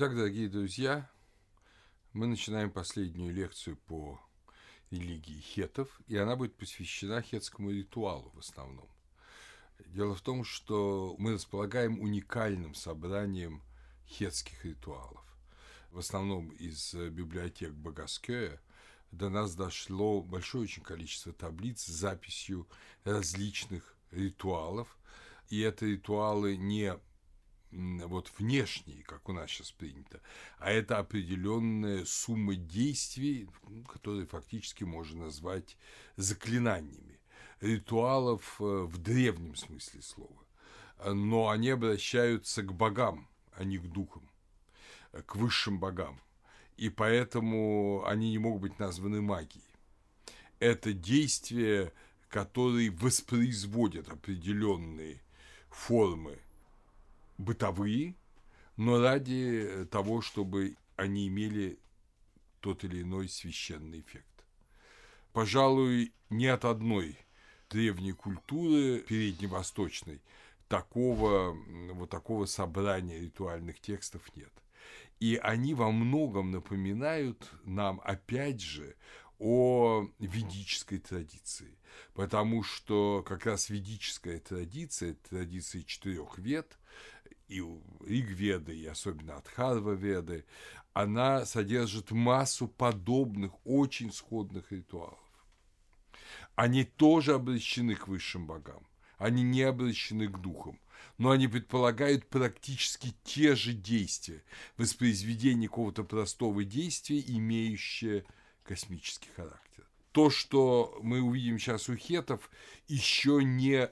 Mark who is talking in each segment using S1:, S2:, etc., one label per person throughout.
S1: Итак, дорогие друзья, мы начинаем последнюю лекцию по религии хетов, и она будет посвящена хетскому ритуалу в основном. Дело в том, что мы располагаем уникальным собранием хетских ритуалов. В основном из библиотек Багаскея до нас дошло большое очень количество таблиц с записью различных ритуалов. И это ритуалы не вот внешние, как у нас сейчас принято, а это определенная сумма действий, которые фактически можно назвать заклинаниями, ритуалов э, в древнем смысле слова. Но они обращаются к богам, а не к духам, к высшим богам. И поэтому они не могут быть названы магией. Это действия, которые воспроизводят определенные формы бытовые, но ради того, чтобы они имели тот или иной священный эффект. Пожалуй, ни от одной древней культуры передневосточной такого, вот такого собрания ритуальных текстов нет. И они во многом напоминают нам, опять же, о ведической традиции, потому что как раз ведическая традиция, традиция четырех вет, и Ригведы, и особенно Адхарва Веды, она содержит массу подобных, очень сходных ритуалов. Они тоже обращены к высшим богам, они не обращены к духам, но они предполагают практически те же действия, воспроизведение какого-то простого действия, имеющее космический характер. То, что мы увидим сейчас у хетов, еще не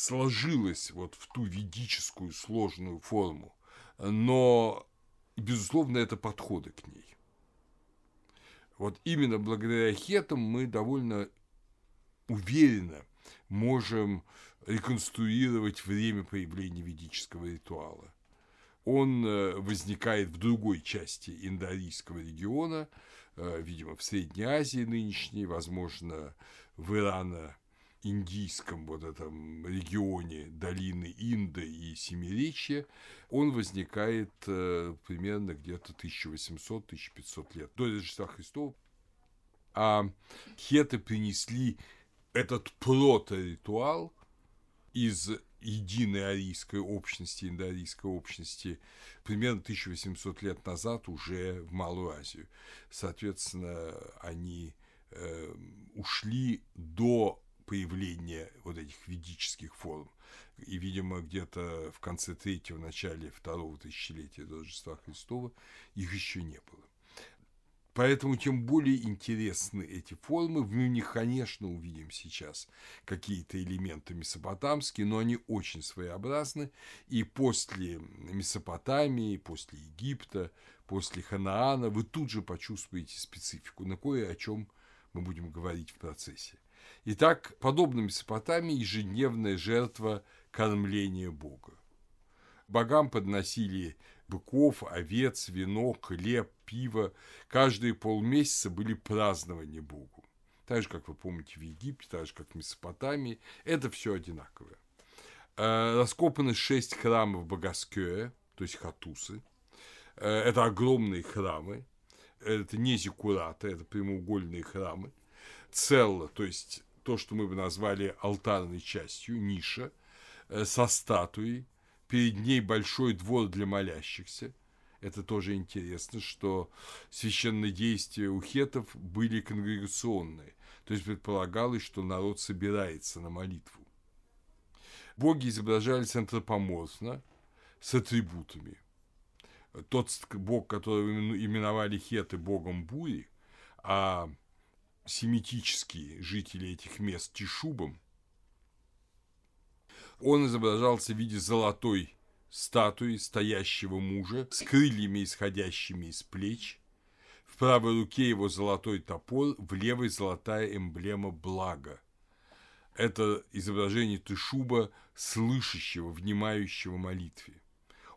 S1: сложилось вот в ту ведическую сложную форму, но, безусловно, это подходы к ней. Вот именно благодаря хетам мы довольно уверенно можем реконструировать время появления ведического ритуала. Он э, возникает в другой части индоарийского региона, э, видимо, в Средней Азии нынешней, возможно, в Ирано индийском вот этом регионе долины Инда и Семиречья, он возникает э, примерно где-то 1800-1500 лет до Рождества Христова. А хеты принесли этот прото-ритуал из единой арийской общности, индоарийской общности, примерно 1800 лет назад уже в Малую Азию. Соответственно, они э, ушли до появления вот этих ведических форм. И, видимо, где-то в конце третьего, начале второго тысячелетия до Рождества Христова их еще не было. Поэтому тем более интересны эти формы. В них, конечно, увидим сейчас какие-то элементы месопотамские, но они очень своеобразны. И после Месопотамии, после Египта, после Ханаана вы тут же почувствуете специфику, на кое о чем мы будем говорить в процессе. Итак, подобно Месопотамии, ежедневная жертва кормления Бога. Богам подносили быков, овец, вино, хлеб, пиво. Каждые полмесяца были празднования Богу. Так же, как вы помните в Египте, так же, как в Месопотамии. Это все одинаковое. Э, раскопаны шесть храмов Богаскея, то есть хатусы. Э, это огромные храмы. Это не зиккураты, это прямоугольные храмы. Целла, то есть то, что мы бы назвали алтарной частью, ниша, э, со статуей, перед ней большой двор для молящихся. Это тоже интересно, что священные действия у хетов были конгрегационные, то есть предполагалось, что народ собирается на молитву. Боги изображались антропоморфно, с атрибутами. Тот бог, которого именовали хеты богом бури, а семитические жители этих мест Тишубом, он изображался в виде золотой статуи стоящего мужа с крыльями, исходящими из плеч. В правой руке его золотой топор, в левой золотая эмблема блага. Это изображение Тышуба, слышащего, внимающего молитве.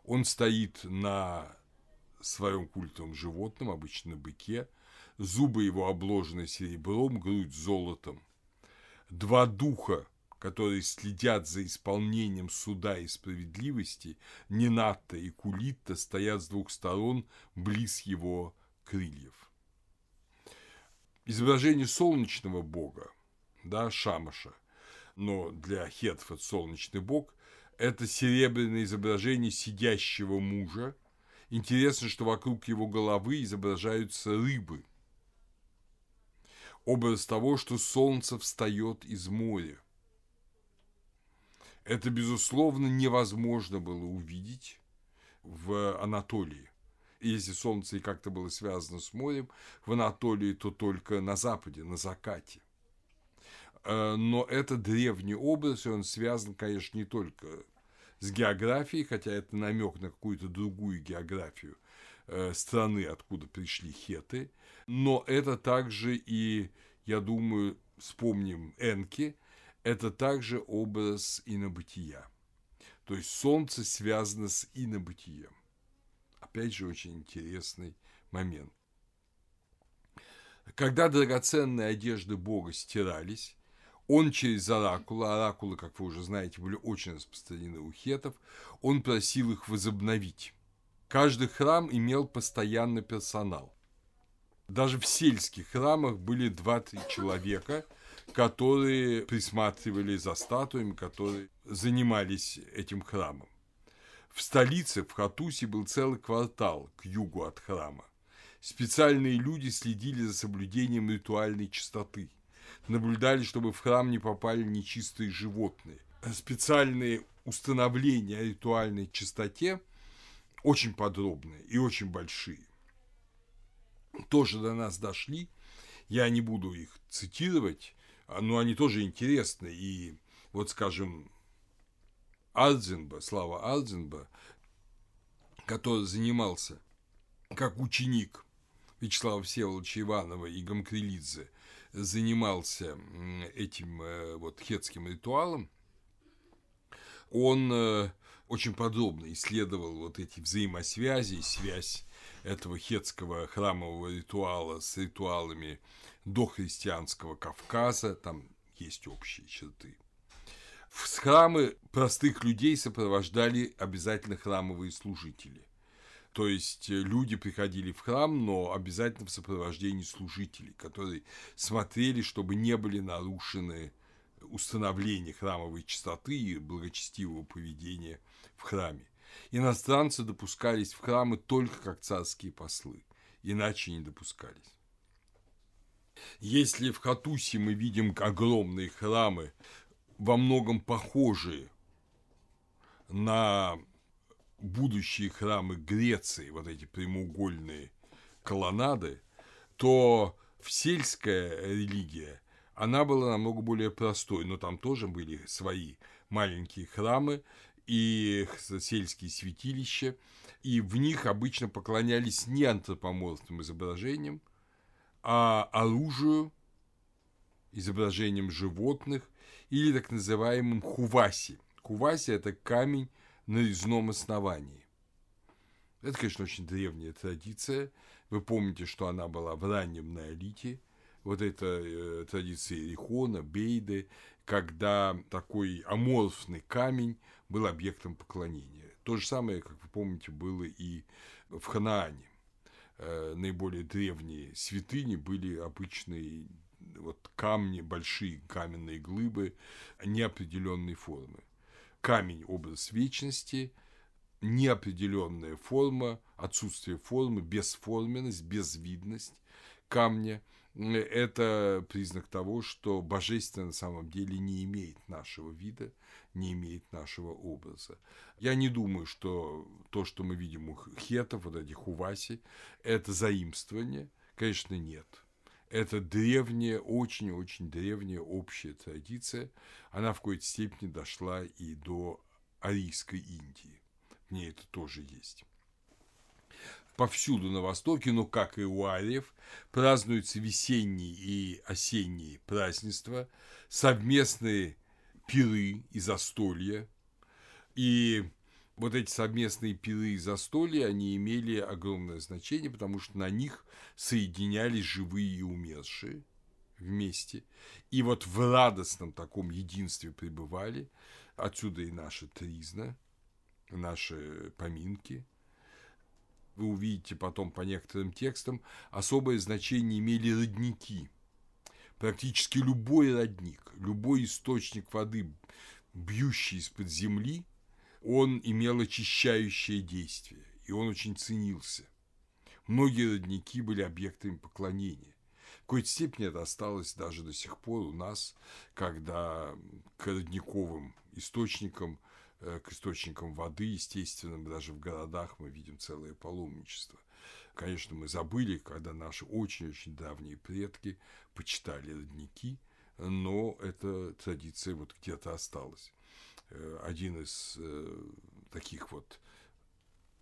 S1: Он стоит на своем культовом животном, обычно быке, зубы его обложены серебром, грудь золотом. Два духа, которые следят за исполнением суда и справедливости, Нинатта и Кулитта стоят с двух сторон близ его крыльев. Изображение солнечного бога, да, Шамаша, но для это солнечный бог, это серебряное изображение сидящего мужа. Интересно, что вокруг его головы изображаются рыбы. Образ того, что солнце встает из моря. Это, безусловно, невозможно было увидеть в Анатолии. если солнце и как-то было связано с морем, в Анатолии, то только на западе, на закате. Э, но это древний образ, и он связан, конечно, не только с географией, хотя это намек на какую-то другую географию э, страны, откуда пришли хеты, но это также и, я думаю, вспомним Энки, это также образ инобытия. То есть солнце связано с инобытием. Опять же, очень интересный момент. Когда драгоценные одежды Бога стирались, он через оракулы, оракулы, как вы уже знаете, были очень распространены у хетов, он просил их возобновить. Каждый храм имел постоянный персонал. Даже в сельских храмах были 2-3 человека, которые присматривали за статуями, которые занимались этим храмом. В столице, в Хатусе, был целый квартал к югу от храма. Специальные люди следили за соблюдением ритуальной чистоты – наблюдали, чтобы в храм не попали нечистые животные. Специальные установления о ритуальной чистоте очень подробные и очень большие. Тоже до нас дошли. Я не буду их цитировать, но они тоже интересны. И вот, скажем, Ардзенба, Слава Ардзенба, который занимался как ученик Вячеслава Всеволодовича Иванова и Гамкрилидзе занимался этим э, вот хетским ритуалом, он э, очень подробно исследовал вот эти взаимосвязи, связь этого хетского храмового ритуала с ритуалами дохристианского Кавказа, там есть общие черты. В храмы простых людей сопровождали обязательно храмовые служители. То есть э, люди приходили в храм, но обязательно в сопровождении служителей, которые смотрели, чтобы не были нарушены установления храмовой чистоты и благочестивого поведения в храме. Иностранцы допускались в храмы только как царские послы, иначе не допускались. Если в Хатусе мы видим огромные храмы, во многом похожие на будущие храмы Греции, вот эти прямоугольные колоннады, то в сельская религия, она была намного более простой, но там тоже были свои маленькие храмы и сельские святилища, и в них обычно поклонялись не антропоморфным изображениям, а оружию, изображением животных или так называемым хуваси. Хуваси – это камень на резном основании. Это, конечно, очень древняя традиция. Вы помните, что она была в раннем неолите. Вот эта э, традиция Эрихона, Бейды, когда такой аморфный камень был объектом поклонения. То же самое, как вы помните, было и в Ханаане. Э, наиболее древние святыни были обычные вот камни, большие каменные глыбы неопределенной формы камень – образ вечности, неопределенная форма, отсутствие формы, бесформенность, безвидность камня – это признак того, что божественное на самом деле не имеет нашего вида, не имеет нашего образа. Я не думаю, что то, что мы видим у хетов, вот этих хуваси, это заимствование. Конечно, нет – это древняя, очень-очень древняя общая традиция. Она в какой-то степени дошла и до Арийской Индии. В ней это тоже есть. Повсюду на Востоке, но как и у ариев, празднуются весенние и осенние празднества, совместные пиры и застолья. И вот эти совместные пиры и застолья, они имели огромное значение, потому что на них соединялись живые и умершие. вместе, и вот в радостном таком единстве пребывали. Отсюда и наша тризна, наши поминки. Вы увидите потом по некоторым текстам, особое значение имели родники. Практически любой родник, любой источник воды, бьющий из-под земли, он имел очищающее действие, и он очень ценился. Многие родники были объектами поклонения. В какой-то степени это осталось даже до сих пор у нас, когда к родниковым источникам, к источникам воды, естественно, даже в городах мы видим целое паломничество. Конечно, мы забыли, когда наши очень-очень давние предки почитали родники, но эта традиция вот где-то осталась. Э, один из э, таких вот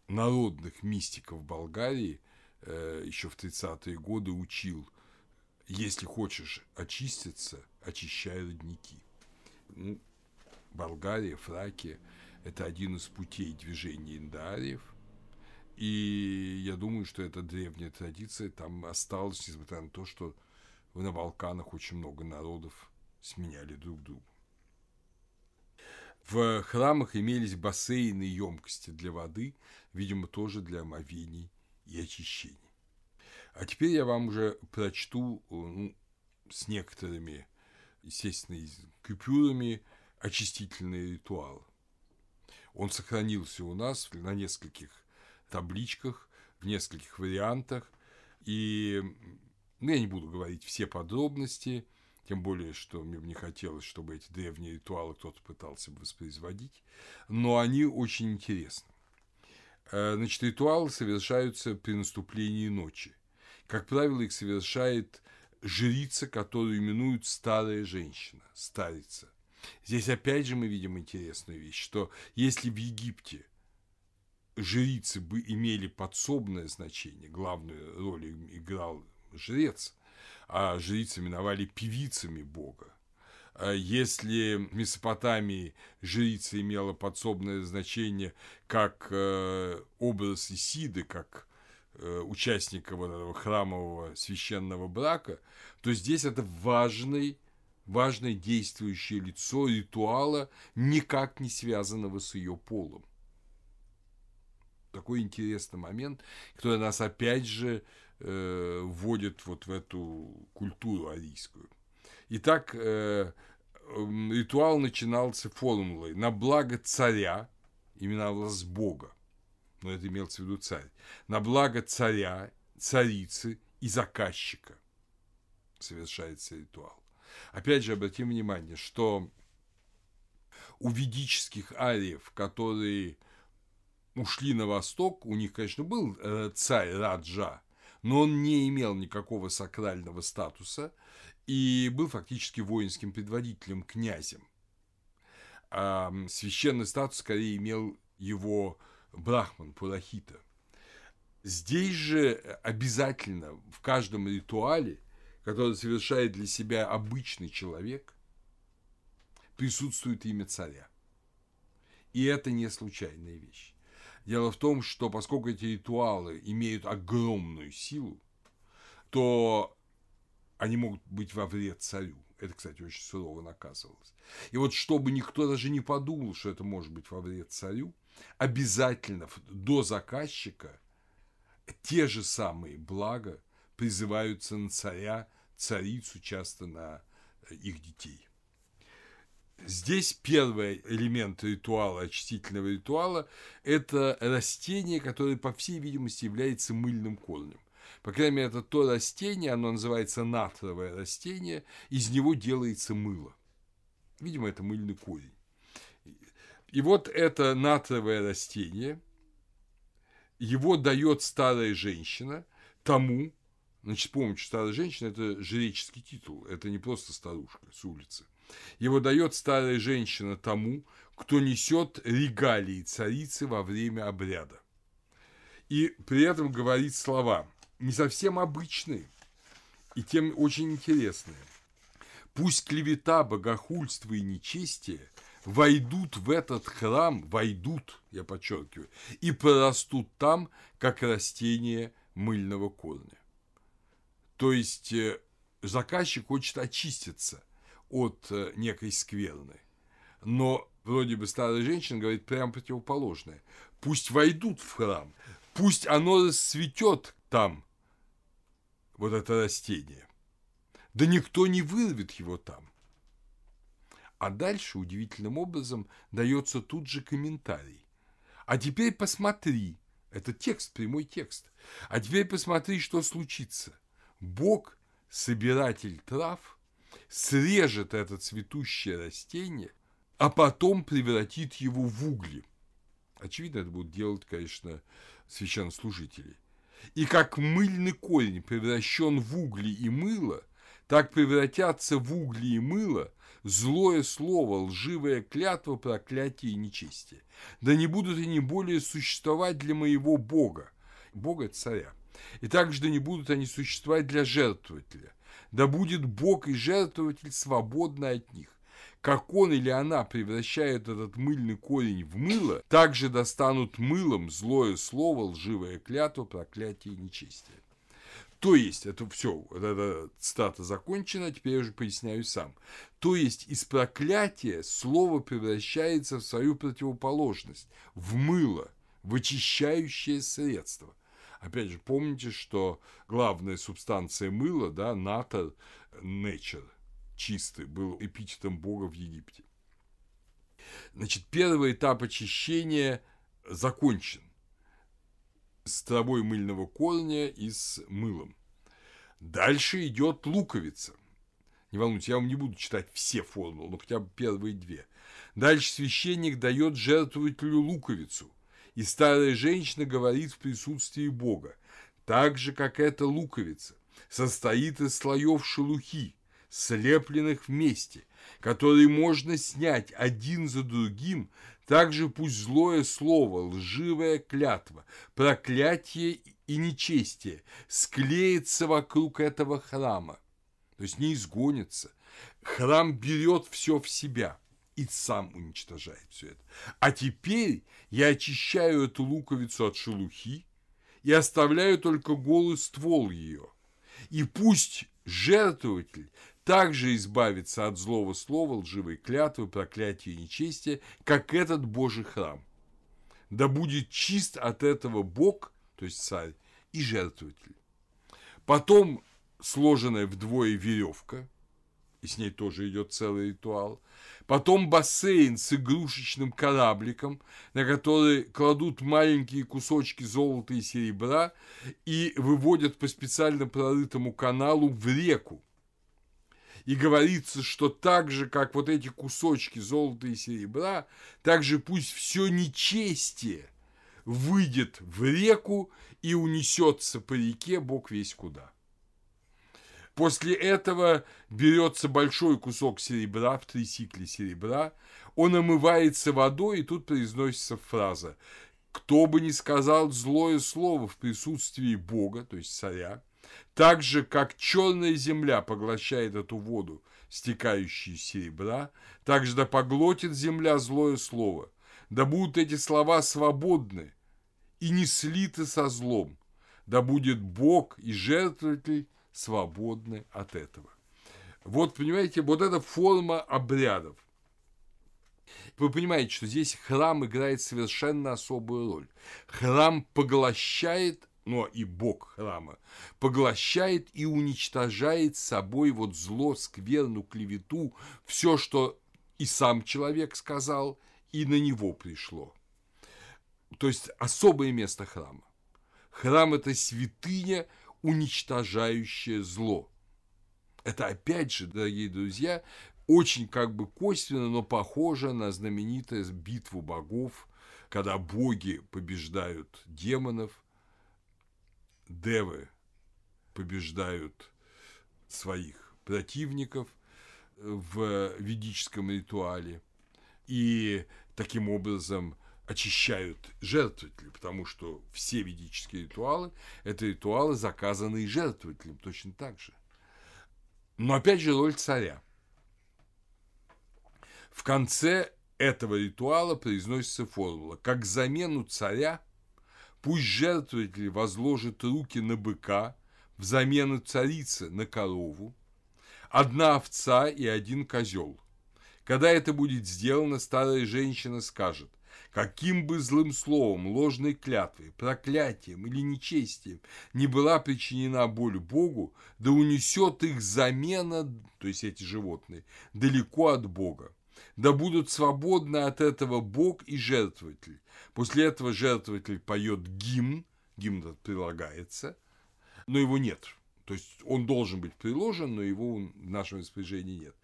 S1: народных мистиков Болгарии э, еще в 30-е годы учил, если хочешь очиститься, очищай родники. Болгария, Фракия – это один из путей движения индариев. И я думаю, что эта древняя традиция там осталась, несмотря на то, что на Балканах очень много народов сменяли друг друга. В храмах имелись бассейны и емкости для воды, видимо, тоже для омовений и очищений. А теперь я вам уже прочту ну, с некоторыми, естественно, купюрами очистительные ритуалы. Он сохранился у нас на нескольких табличках, в нескольких вариантах. И ну, я не буду говорить все подробности, тем более, что мне бы не хотелось, чтобы эти древние ритуалы кто-то пытался бы воспроизводить, но они очень интересны. Э, значит, ритуалы совершаются при наступлении ночи. Как правило, их совершает жрица, которую именуют старая женщина, старица. Здесь опять же мы видим интересную вещь, что если в Египте жрицы бы имели подсобное значение, главную роль играл жрец, а жрицы именовали певицами Бога. А если в Месопотамии жрица имела подсобное значение как э, образ Исиды, как э, участника вот этого храмового священного брака, то здесь это важный, важное действующее лицо ритуала, никак не связанного с ее полом. Такой интересный момент, который нас опять же э, вводит вот в эту культуру арийскую. Итак, э, ритуал начинался формулой «на благо царя», именовалось Бога, но это имелся в виду царь, «на благо царя, царицы и заказчика» совершается ритуал. Опять же, обратим внимание, что у ведических ариев, которые ушли на восток, у них, конечно, был э, царь Раджа, но он не имел никакого сакрального статуса и был фактически воинским предводителем, князем. А священный статус скорее имел его брахман, пурахита. Здесь же обязательно в каждом ритуале, который совершает для себя обычный человек, присутствует имя царя. И это не случайная вещь. Дело в том, что поскольку эти ритуалы имеют огромную силу, то они могут быть во вред царю. Это, кстати, очень сурово наказывалось. И вот чтобы никто даже не подумал, что это может быть во вред царю, обязательно до заказчика те же самые блага призываются на царя, царицу, часто на их детей. Здесь первый элемент ритуала, очистительного ритуала, это растение, которое, по всей видимости, является мыльным корнем. По крайней мере, это то растение, оно называется натровое растение, из него делается мыло. Видимо, это мыльный корень. И вот это натровое растение, его дает старая женщина тому, значит, помните, старая женщина – это жреческий титул, это не просто старушка с улицы. Его дает старая женщина тому, кто несет регалии царицы во время обряда. И при этом говорит слова не совсем обычные, и тем очень интересные. Пусть клевета, богохульство и нечестие войдут в этот храм, войдут, я подчеркиваю, и прорастут там, как растение мыльного корня. То есть э, заказчик хочет очиститься от э, некой скверны. Но вроде бы старая женщина говорит прямо противоположное. Пусть войдут в храм, пусть оно расцветет там, вот это растение. Да никто не вырвет его там. А дальше удивительным образом дается тут же комментарий. А теперь посмотри, это текст, прямой текст. А теперь посмотри, что случится. Бог, собиратель трав, срежет это цветущее растение, а потом превратит его в угли. Очевидно, это будут делать, конечно, священнослужители. И как мыльный корень превращен в угли и мыло, так превратятся в угли и мыло злое слово, лживая клятва, проклятие и нечестие. Да не будут они более существовать для моего Бога, Бога царя. И также да не будут они существовать для жертвователя. Да будет Бог и жертвователь свободны от них как он или она превращает этот мыльный корень в мыло, также достанут мылом злое слово, лживая клятва, проклятие и нечестие. То есть, это все, эта цитата закончена, теперь я уже поясняю сам. То есть, из проклятия слово превращается в свою противоположность, в мыло, в очищающее средство. Опять же, помните, что главная субстанция мыла, да, натор, nature, чистый, был эпитетом Бога в Египте. Значит, первый этап очищения закончен с травой мыльного корня и с мылом. Дальше идет луковица. Не волнуйтесь, я вам не буду читать все формулы, но хотя бы первые две. Дальше священник дает жертвователю луковицу, и старая женщина говорит в присутствии Бога, так же, как эта луковица состоит из слоев шелухи, слепленных вместе, которые можно снять один за другим, также пусть злое слово, лживая клятва, проклятие и нечестие склеится вокруг этого храма, то есть не изгонится. Храм берет все в себя и сам уничтожает все это. А теперь я очищаю эту луковицу от шелухи и оставляю только голый ствол ее. И пусть жертвователь также избавиться от злого слова, лживой клятвы, проклятия и нечестия, как этот Божий храм. Да будет чист от этого Бог, то есть царь, и жертвователь. Потом сложенная вдвое веревка, и с ней тоже идет целый ритуал. Потом бассейн с игрушечным корабликом, на который кладут маленькие кусочки золота и серебра и выводят по специально прорытому каналу в реку и говорится, что так же, как вот эти кусочки золота и серебра, так же пусть все нечестие выйдет в реку и унесется по реке Бог весь куда. После этого берется большой кусок серебра в три сикли серебра, он омывается водой, и тут произносится фраза «Кто бы ни сказал злое слово в присутствии Бога, то есть царя, так же, как черная земля поглощает эту воду, стекающую из серебра, так же да поглотит земля злое слово. Да будут эти слова свободны и не слиты со злом. Да будет Бог и жертвователь свободны от этого. Вот, понимаете, вот эта форма обрядов. Вы понимаете, что здесь храм играет совершенно особую роль. Храм поглощает но и бог храма, поглощает и уничтожает собой вот зло, скверну, клевету, все, что и сам человек сказал, и на него пришло. То есть особое место храма. Храм – это святыня, уничтожающая зло. Это опять же, дорогие друзья, очень как бы косвенно, но похоже на знаменитую битву богов, когда боги побеждают демонов, девы побеждают своих противников в ведическом ритуале и таким образом очищают жертвователей, потому что все ведические ритуалы – это ритуалы, заказанные жертвователем, точно так же. Но опять же роль царя. В конце этого ритуала произносится формула «Как замену царя Пусть жертвователь возложит руки на быка, взамен царицы на корову, одна овца и один козел. Когда это будет сделано, старая женщина скажет, каким бы злым словом, ложной клятвой, проклятием или нечестием не была причинена боль Богу, да унесет их замена, то есть эти животные, далеко от Бога. Да будут свободны от этого Бог и жертвователь. После этого жертвователь поет гимн, гимн прилагается, но его нет. То есть он должен быть приложен, но его в нашем распоряжении нет.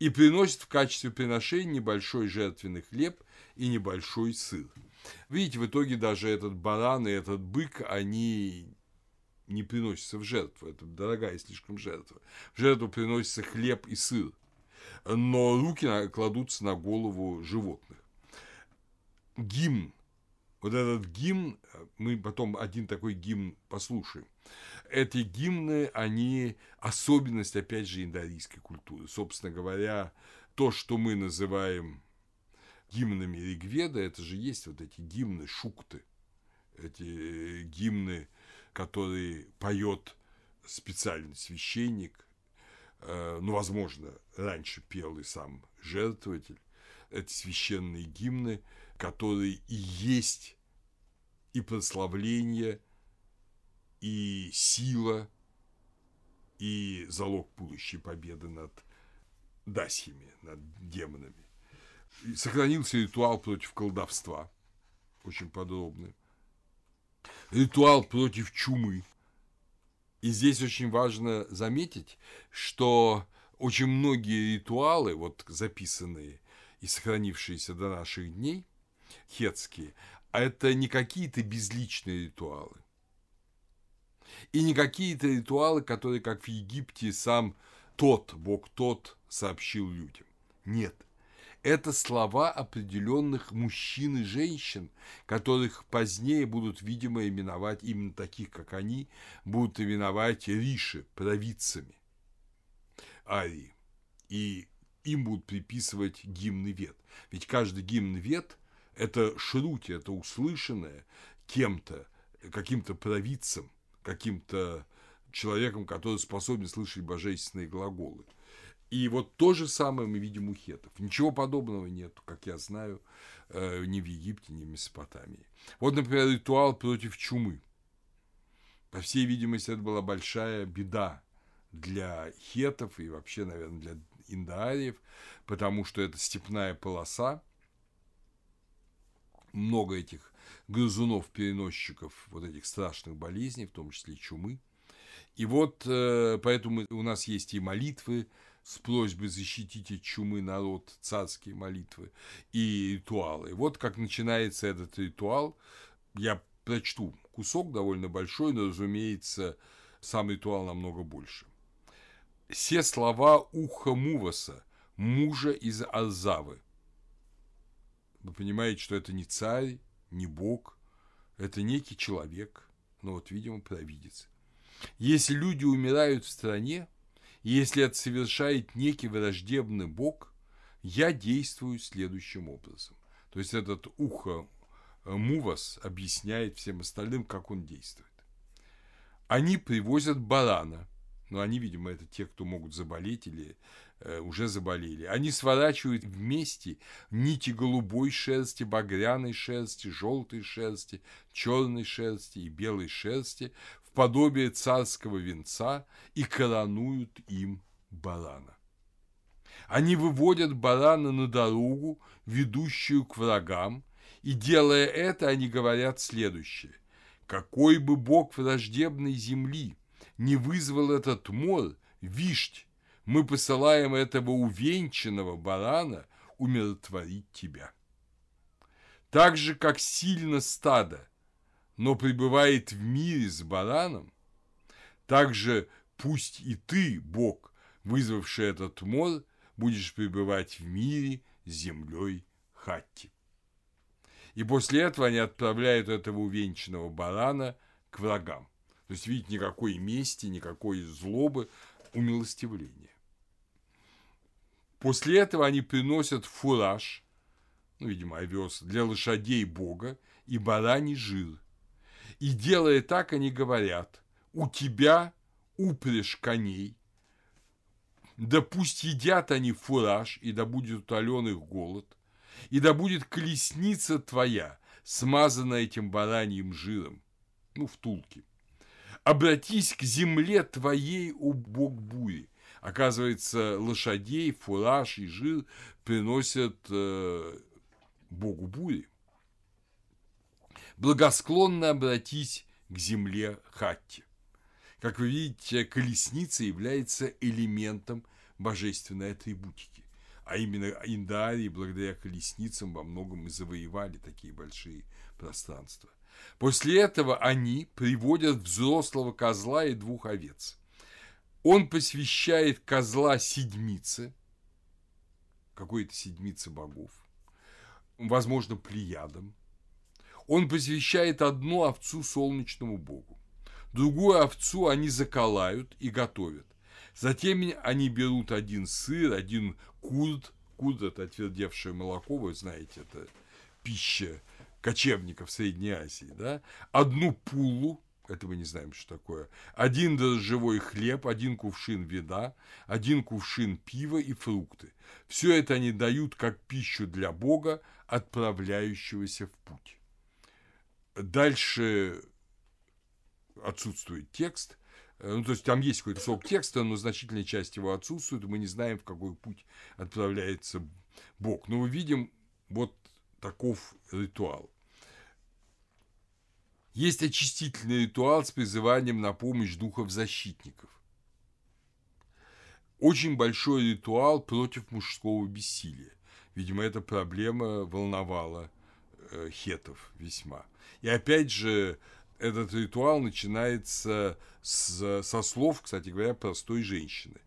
S1: И приносит в качестве приношения небольшой жертвенный хлеб и небольшой сыр. Видите, в итоге даже этот баран и этот бык, они не приносятся в жертву. Это дорогая слишком жертва. В жертву приносится хлеб и сыр. Но руки кладутся на голову животных. Гимн. Вот этот гимн, мы потом один такой гимн послушаем. Эти гимны, они особенность, опять же, индорийской культуры. Собственно говоря, то, что мы называем гимнами Ригведа, это же есть вот эти гимны шукты, эти э, гимны, которые поет специальный священник, э, ну, возможно, раньше пел и сам жертвователь, эти священные гимны, которые и есть и прославление, и сила, и залог будущей победы над дасьями, над демонами сохранился ритуал против колдовства, очень подробный. Ритуал против чумы. И здесь очень важно заметить, что очень многие ритуалы, вот записанные и сохранившиеся до наших дней, хетские, а это не какие-то безличные ритуалы. И не какие-то ритуалы, которые, как в Египте, сам тот, бог тот, сообщил людям. Нет – это слова определенных мужчин и женщин, которых позднее будут, видимо, именовать именно таких, как они, будут именовать риши, провидцами Арии. И им будут приписывать гимны вет. Ведь каждый гимн вет – это шрути, это услышанное кем-то, каким-то провидцем, каким-то человеком, который способен слышать божественные глаголы. И вот то же самое мы видим у хетов. Ничего подобного нет, как я знаю, э, ни в Египте, ни в Месопотамии. Вот, например, ритуал против чумы. По всей видимости, это была большая беда для хетов и вообще, наверное, для индаариев, потому что это степная полоса, много этих грызунов-переносчиков вот этих страшных болезней, в том числе чумы. И вот э, поэтому у нас есть и молитвы с просьбой защитить от чумы народ, царские молитвы и ритуалы. Вот как начинается этот ритуал. Я прочту кусок довольно большой, но, разумеется, сам ритуал намного больше. Все слова уха Муваса, мужа из Арзавы. Вы понимаете, что это не царь, не бог, это некий человек, но вот, видимо, провидец. Если люди умирают в стране, если это совершает некий враждебный бог, я действую следующим образом. То есть этот ухо э, Мувас объясняет всем остальным, как он действует. Они привозят барана, но они, видимо, это те, кто могут заболеть или э, уже заболели. Они сворачивают вместе нити голубой шерсти, багряной шерсти, желтой шерсти, черной шерсти и белой шерсти подобие царского венца и коронуют им барана. Они выводят барана на дорогу, ведущую к врагам, и, делая это, они говорят следующее. Какой бы бог враждебной земли не вызвал этот мор, вишть, мы посылаем этого увенчанного барана умиротворить тебя. Так же, как сильно стадо но пребывает в мире с бараном, также пусть и ты, Бог, вызвавший этот мор, будешь пребывать в мире с землей Хатти. И после этого они отправляют этого увенчанного барана к врагам. То есть, видите, никакой мести, никакой злобы, умилостивления. После этого они приносят фураж, ну, видимо, овес, для лошадей Бога и бараний жир, и делая так, они говорят, у тебя упряжь коней, да пусть едят они фураж, и да будет утолен их голод, и да будет колесница твоя, смазанная этим бараньим жиром, ну, втулки. Обратись к земле твоей, о бог бури. Оказывается, лошадей, фураж и жир приносят э, богу бури. Благосклонно обратись к земле Хатти. Как вы видите, колесница является элементом божественной атрибутики. А именно Индарии благодаря колесницам во многом и завоевали такие большие пространства. После этого они приводят взрослого козла и двух овец. Он посвящает козла седмице, какой-то седмице богов, возможно, плеядам. Он посвящает одну овцу солнечному богу. Другую овцу они заколают и готовят. Затем они берут один сыр, один курд. Курд – это отвердевшее молоко, вы знаете, это пища кочевников Средней Азии, да? Одну пулу, это мы не знаем, что такое, один дрожжевой хлеб, один кувшин вина, один кувшин пива и фрукты. Все это они дают как пищу для Бога, отправляющегося в путь. Дальше отсутствует текст. Э, ну, то есть там есть какой-то сок текста, но значительная часть его отсутствует, мы не знаем, в какой путь отправляется Бог. Но мы видим вот таков ритуал. Есть очистительный ритуал с призыванием на помощь духов-защитников. Очень большой ритуал против мужского бессилия. Видимо, эта проблема волновала э, хетов весьма. И опять же, этот ритуал начинается с, со слов, кстати говоря, простой женщины.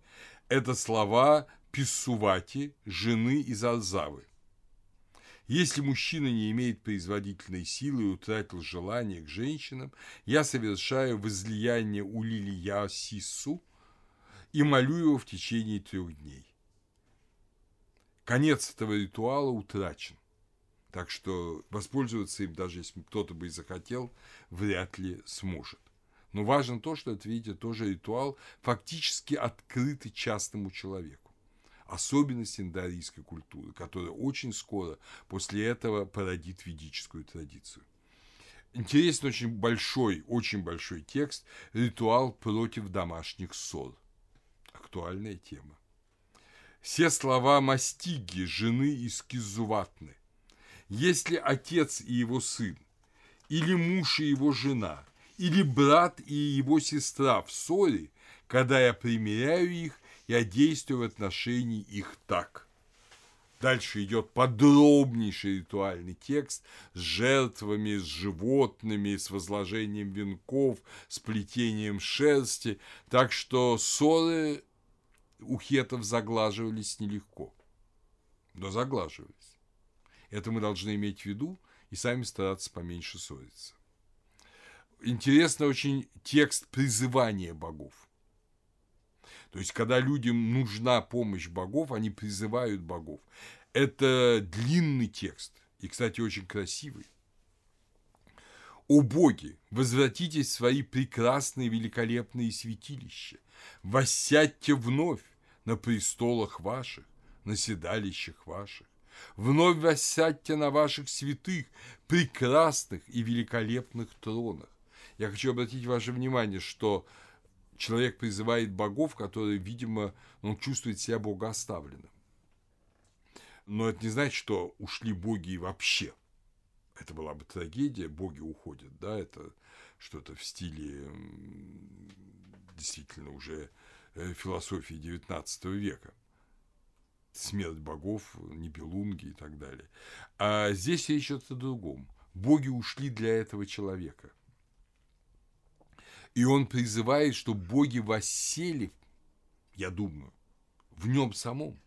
S1: Это слова Писсувати, жены из Арзавы. Если мужчина не имеет производительной силы и утратил желание к женщинам, я совершаю возлияние у Лилия Сису и молю его в течение трех дней. Конец этого ритуала утрачен. Так что воспользоваться им, даже если кто-то бы и захотел, вряд ли сможет. Но важно то, что это, видите, тоже ритуал, фактически открытый частному человеку. Особенность индоарийской культуры, которая очень скоро после этого породит ведическую традицию. Интересный очень большой, очень большой текст «Ритуал против домашних ссор». Актуальная тема. Все слова Мастиги, жены из Кизуватны, если отец и его сын, или муж и его жена, или брат и его сестра в ссоре, когда я примиряю их, я действую в отношении их так. Дальше идет подробнейший ритуальный текст с жертвами, с животными, с возложением венков, с плетением шерсти. Так что ссоры у хетов заглаживались нелегко, но заглаживались. Это мы должны иметь в виду и сами стараться поменьше ссориться. Интересно очень текст призывания богов. То есть, когда людям нужна помощь богов, они призывают богов. Это длинный текст и, кстати, очень красивый. «О боги, возвратитесь в свои прекрасные великолепные святилища, воссядьте вновь на престолах ваших, на седалищах ваших, Вновь воссядьте на ваших святых, прекрасных и великолепных тронах. Я хочу обратить ваше внимание, что человек призывает богов, которые, видимо, он чувствует себя богооставленным. Но это не значит, что ушли боги вообще. Это была бы трагедия, боги уходят, да, это что-то в стиле действительно уже э, философии XIX века смерть богов, Нибелунги и так далее. А здесь речь идет о другом. Боги ушли для этого человека. И он призывает, что боги воссели, я думаю, в нем самом.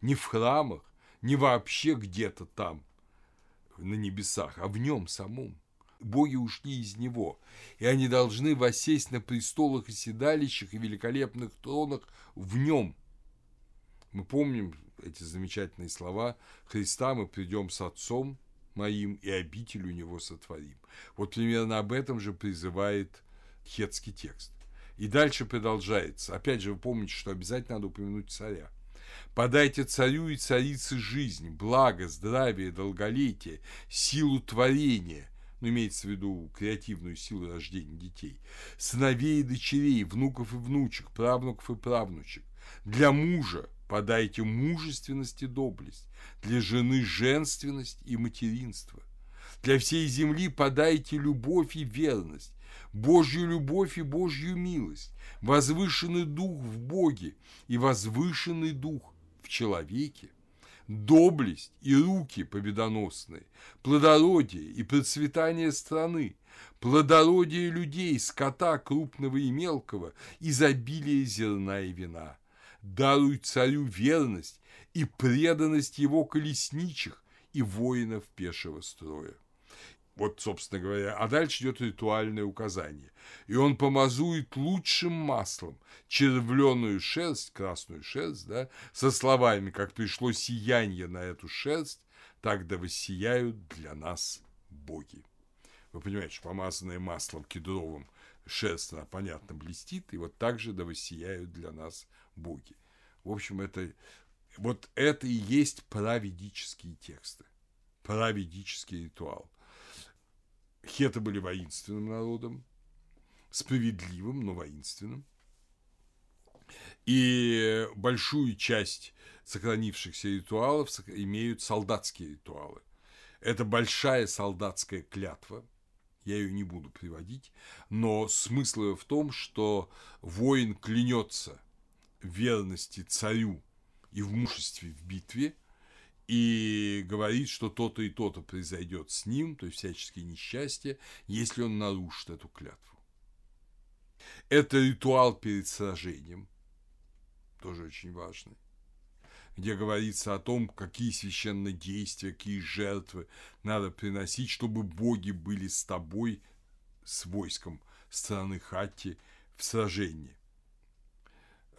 S1: Не в храмах, не вообще где-то там, на небесах, а в нем самом. Боги ушли из него, и они должны воссесть на престолах и седалищах и великолепных тронах в нем, мы помним эти замечательные слова «Христа мы придем с Отцом моим и обитель у Него сотворим». Вот примерно об этом же призывает хетский текст. И дальше продолжается. Опять же, вы помните, что обязательно надо упомянуть царя. Подайте царю и царице жизнь, благо, здравие, долголетие, силу творения, ну, имеется в виду креативную силу рождения детей, сыновей и дочерей, внуков и внучек, правнуков и правнучек. Для мужа подайте мужественность и доблесть, для жены женственность и материнство. Для всей земли подайте любовь и верность, Божью любовь и Божью милость, возвышенный дух в Боге и возвышенный дух в человеке, доблесть и руки победоносные, плодородие и процветание страны, плодородие людей, скота крупного и мелкого, изобилие зерна и вина. Даруй царю верность и преданность его колесничих и воинов пешего строя. Вот, собственно говоря, а дальше идет ритуальное указание. И он помазует лучшим маслом червленую шерсть, красную шерсть, да, со словами, как пришло сияние на эту шерсть, так да воссияют для нас боги. Вы понимаете, что помазанное маслом кедровым шерсть, она, понятно, блестит, и вот так же да воссияют для нас боги. В общем, это, вот это и есть праведические тексты, праведический ритуал – Хеты были воинственным народом, справедливым, но воинственным. И большую часть сохранившихся ритуалов имеют солдатские ритуалы. Это большая солдатская клятва, я ее не буду приводить, но смысл ее в том, что воин клянется верности царю и в мужестве в битве – и говорит, что то-то и то-то произойдет с ним, то есть всяческие несчастья, если он нарушит эту клятву. Это ритуал перед сражением, тоже очень важный, где говорится о том, какие священные действия, какие жертвы надо приносить, чтобы боги были с тобой, с войском страны Хатти в сражении.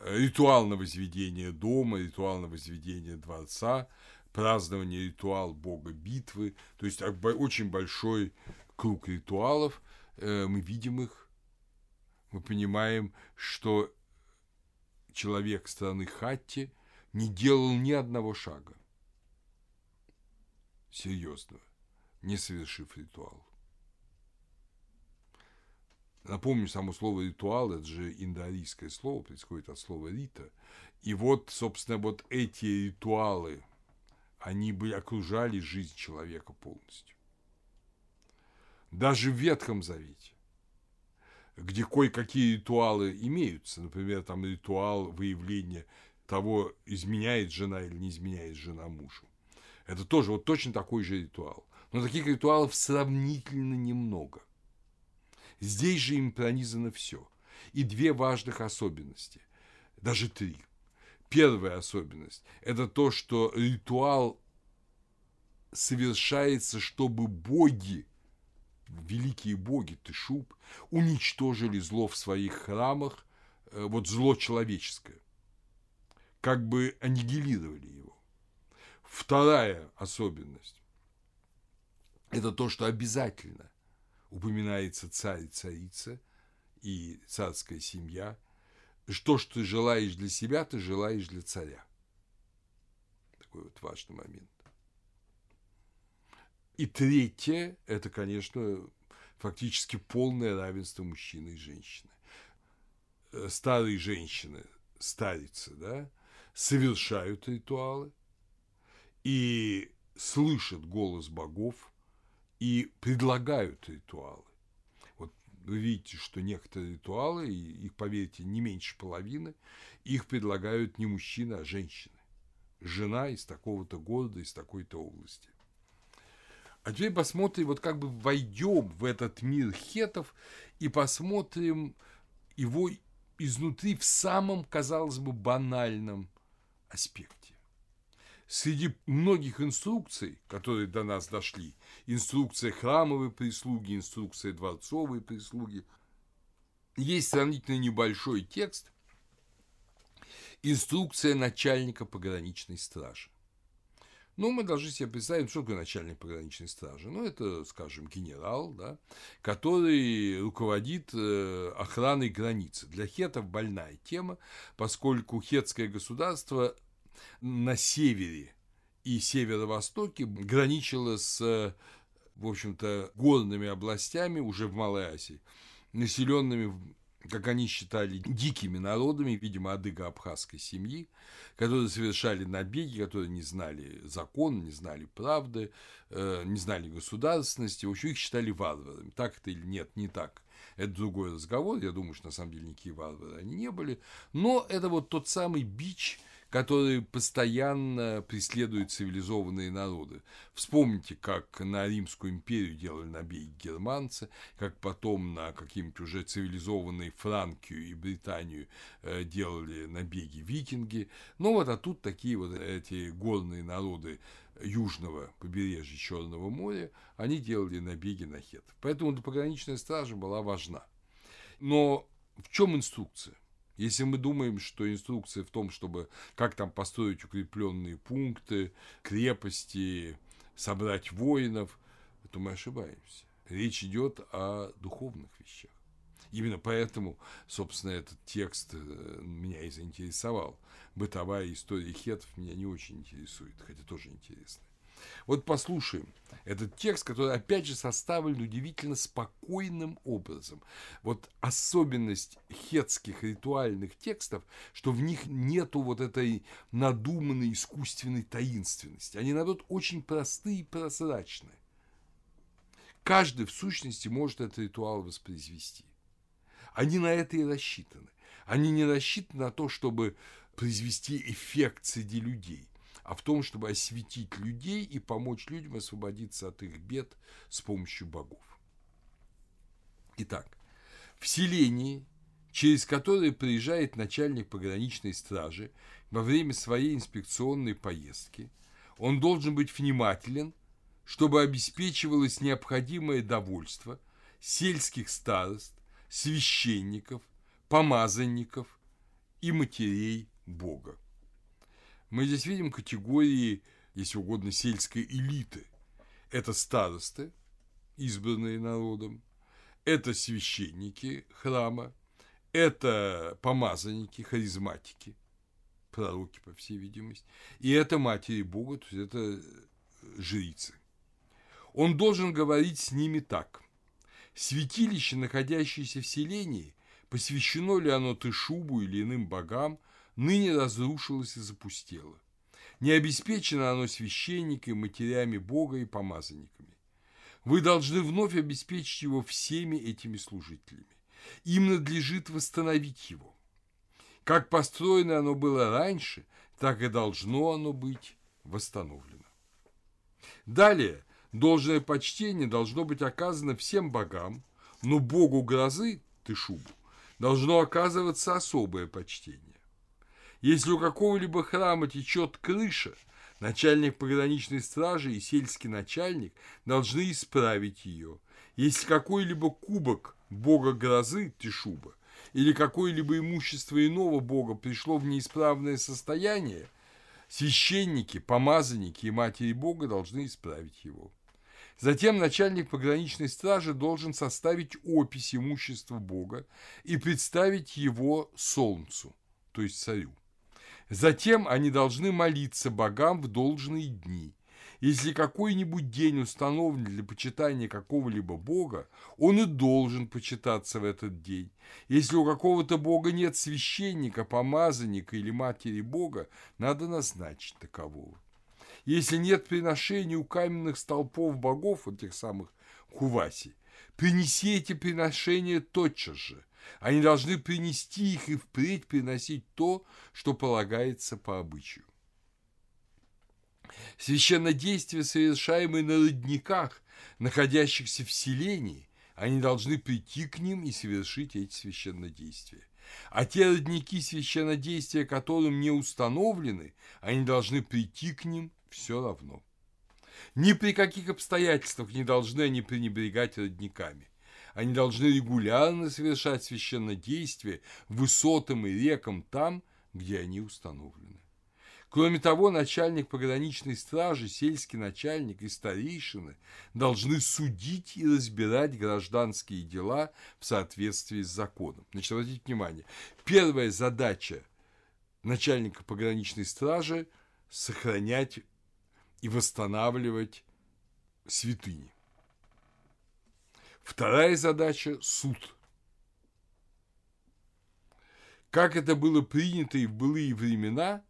S1: Ритуал на возведение дома, ритуал на возведение дворца – празднование ритуал бога битвы, то есть очень большой круг ритуалов, э, мы видим их, мы понимаем, что человек страны Хатти не делал ни одного шага серьезного, не совершив ритуал. Напомню, само слово «ритуал» – это же индоарийское слово, происходит от слова «рита». И вот, собственно, вот эти ритуалы – они бы окружали жизнь человека полностью. Даже в Ветхом Завете, где кое-какие ритуалы имеются, например, там ритуал выявления того, изменяет жена или не изменяет жена мужу. Это тоже вот точно такой же ритуал. Но таких ритуалов сравнительно немного. Здесь же им пронизано все. И две важных особенности, даже три – Первая особенность – это то, что ритуал совершается, чтобы боги, великие боги Тышуб, уничтожили зло в своих храмах, э, вот зло человеческое, как бы аннигилировали его. Вторая особенность – это то, что обязательно упоминается царь царица и царская семья – что ж ты желаешь для себя, ты желаешь для царя. Такой вот важный момент. И третье, это, конечно, фактически полное равенство мужчины и женщины. Э, старые женщины, старицы, да, совершают ритуалы и слышат голос богов и предлагают ритуалы вы видите, что некоторые ритуалы, их, поверьте, не меньше половины, их предлагают не мужчины, а женщины. Жена из такого-то города, из такой-то области. А теперь посмотрим, вот как бы войдем в этот мир хетов и посмотрим его изнутри в самом, казалось бы, банальном аспекте среди многих инструкций, которые до нас дошли, инструкция храмовой прислуги, инструкция дворцовой прислуги, есть сравнительно небольшой текст, инструкция начальника пограничной стражи. Но мы должны себе представить, что такое начальник пограничной стражи. Ну, это, скажем, генерал, да, который руководит э, охраной границы. Для хетов больная тема, поскольку хетское государство на севере и северо-востоке граничило с, в общем-то, горными областями уже в Малой Азии, населенными как они считали, дикими народами, видимо, адыго-абхазской семьи, которые совершали набеги, которые не знали закон, не знали правды, э, не знали государственности, в общем, их считали варварами. Так это или нет, не так. Это другой разговор, я думаю, что на самом деле никакие варвары они не были, но это вот тот самый бич – который постоянно преследует цивилизованные народы. Вспомните, как на Римскую империю делали набеги германцы, как потом на какие-нибудь уже цивилизованные Франкию и Британию э, делали набеги викинги. Ну вот, а тут такие вот эти горные народы южного побережья Черного моря, они делали набеги на хет. Поэтому пограничная стража была важна. Но в чем инструкция? Если мы думаем, что инструкция в том, чтобы как там построить укрепленные пункты, крепости, собрать воинов, то мы ошибаемся. Речь идет о духовных вещах. Именно поэтому, собственно, этот текст э, меня и заинтересовал. Бытовая история хетов меня не очень интересует, хотя тоже интересно. Вот послушаем этот текст, который, опять же, составлен удивительно спокойным образом. Вот особенность хетских ритуальных текстов, что в них нету вот этой надуманной искусственной таинственности. Они, наоборот, очень простые и прозрачные. Каждый, в сущности, может этот ритуал воспроизвести. Они на это и рассчитаны. Они не рассчитаны на то, чтобы произвести эффект среди людей а в том, чтобы осветить людей и помочь людям освободиться от их бед с помощью богов. Итак, в селении, через которое приезжает начальник пограничной стражи во время своей инспекционной поездки, он должен быть внимателен, чтобы обеспечивалось необходимое довольство сельских старост, священников, помазанников и матерей Бога. Мы здесь видим категории, если угодно, сельской элиты. Это старосты, избранные народом, это священники храма, это помазанники, харизматики, пророки, по всей видимости, и это матери Бога, то есть это жрицы. Он должен говорить с ними так. Святилище, находящееся в селении, посвящено ли оно Тышубу или иным богам – ныне разрушилось и запустело. Не обеспечено оно священниками, матерями Бога и помазанниками. Вы должны вновь обеспечить его всеми этими служителями. Им надлежит восстановить его. Как построено оно было раньше, так и должно оно быть восстановлено. Далее, должное почтение должно быть оказано всем богам, но богу грозы, Тышубу, должно оказываться особое почтение. Если у какого-либо храма течет крыша, начальник пограничной стражи и сельский начальник должны исправить ее. Если какой-либо кубок бога грозы, Тишуба, или какое-либо имущество иного бога пришло в неисправное состояние, священники, помазанники и матери бога должны исправить его. Затем начальник пограничной стражи должен составить опись имущества Бога и представить его солнцу, то есть царю. Затем они должны молиться богам в должные дни. Если какой-нибудь день установлен для почитания какого-либо бога, он и должен почитаться в этот день. Если у какого-то бога нет священника, помазанника или матери бога, надо назначить такового. Если нет приношений у каменных столпов богов, вот тех самых Хуваси, принеси эти приношения тотчас же – они должны принести их и впредь приносить то, что полагается по обычаю. Священнодействия, совершаемые на родниках, находящихся в селении, они должны прийти к ним и совершить эти священнодействия. А те родники священнодействия, которым не установлены, они должны прийти к ним все равно. Ни при каких обстоятельствах не должны они пренебрегать родниками. Они должны регулярно совершать священнодействие высотам и рекам там, где они установлены. Кроме того, начальник пограничной стражи, сельский начальник и старейшины должны судить и разбирать гражданские дела в соответствии с законом. Значит, обратите внимание, первая задача начальника пограничной стражи – сохранять и восстанавливать святыни. Вторая задача – суд. Как это было принято и в былые времена,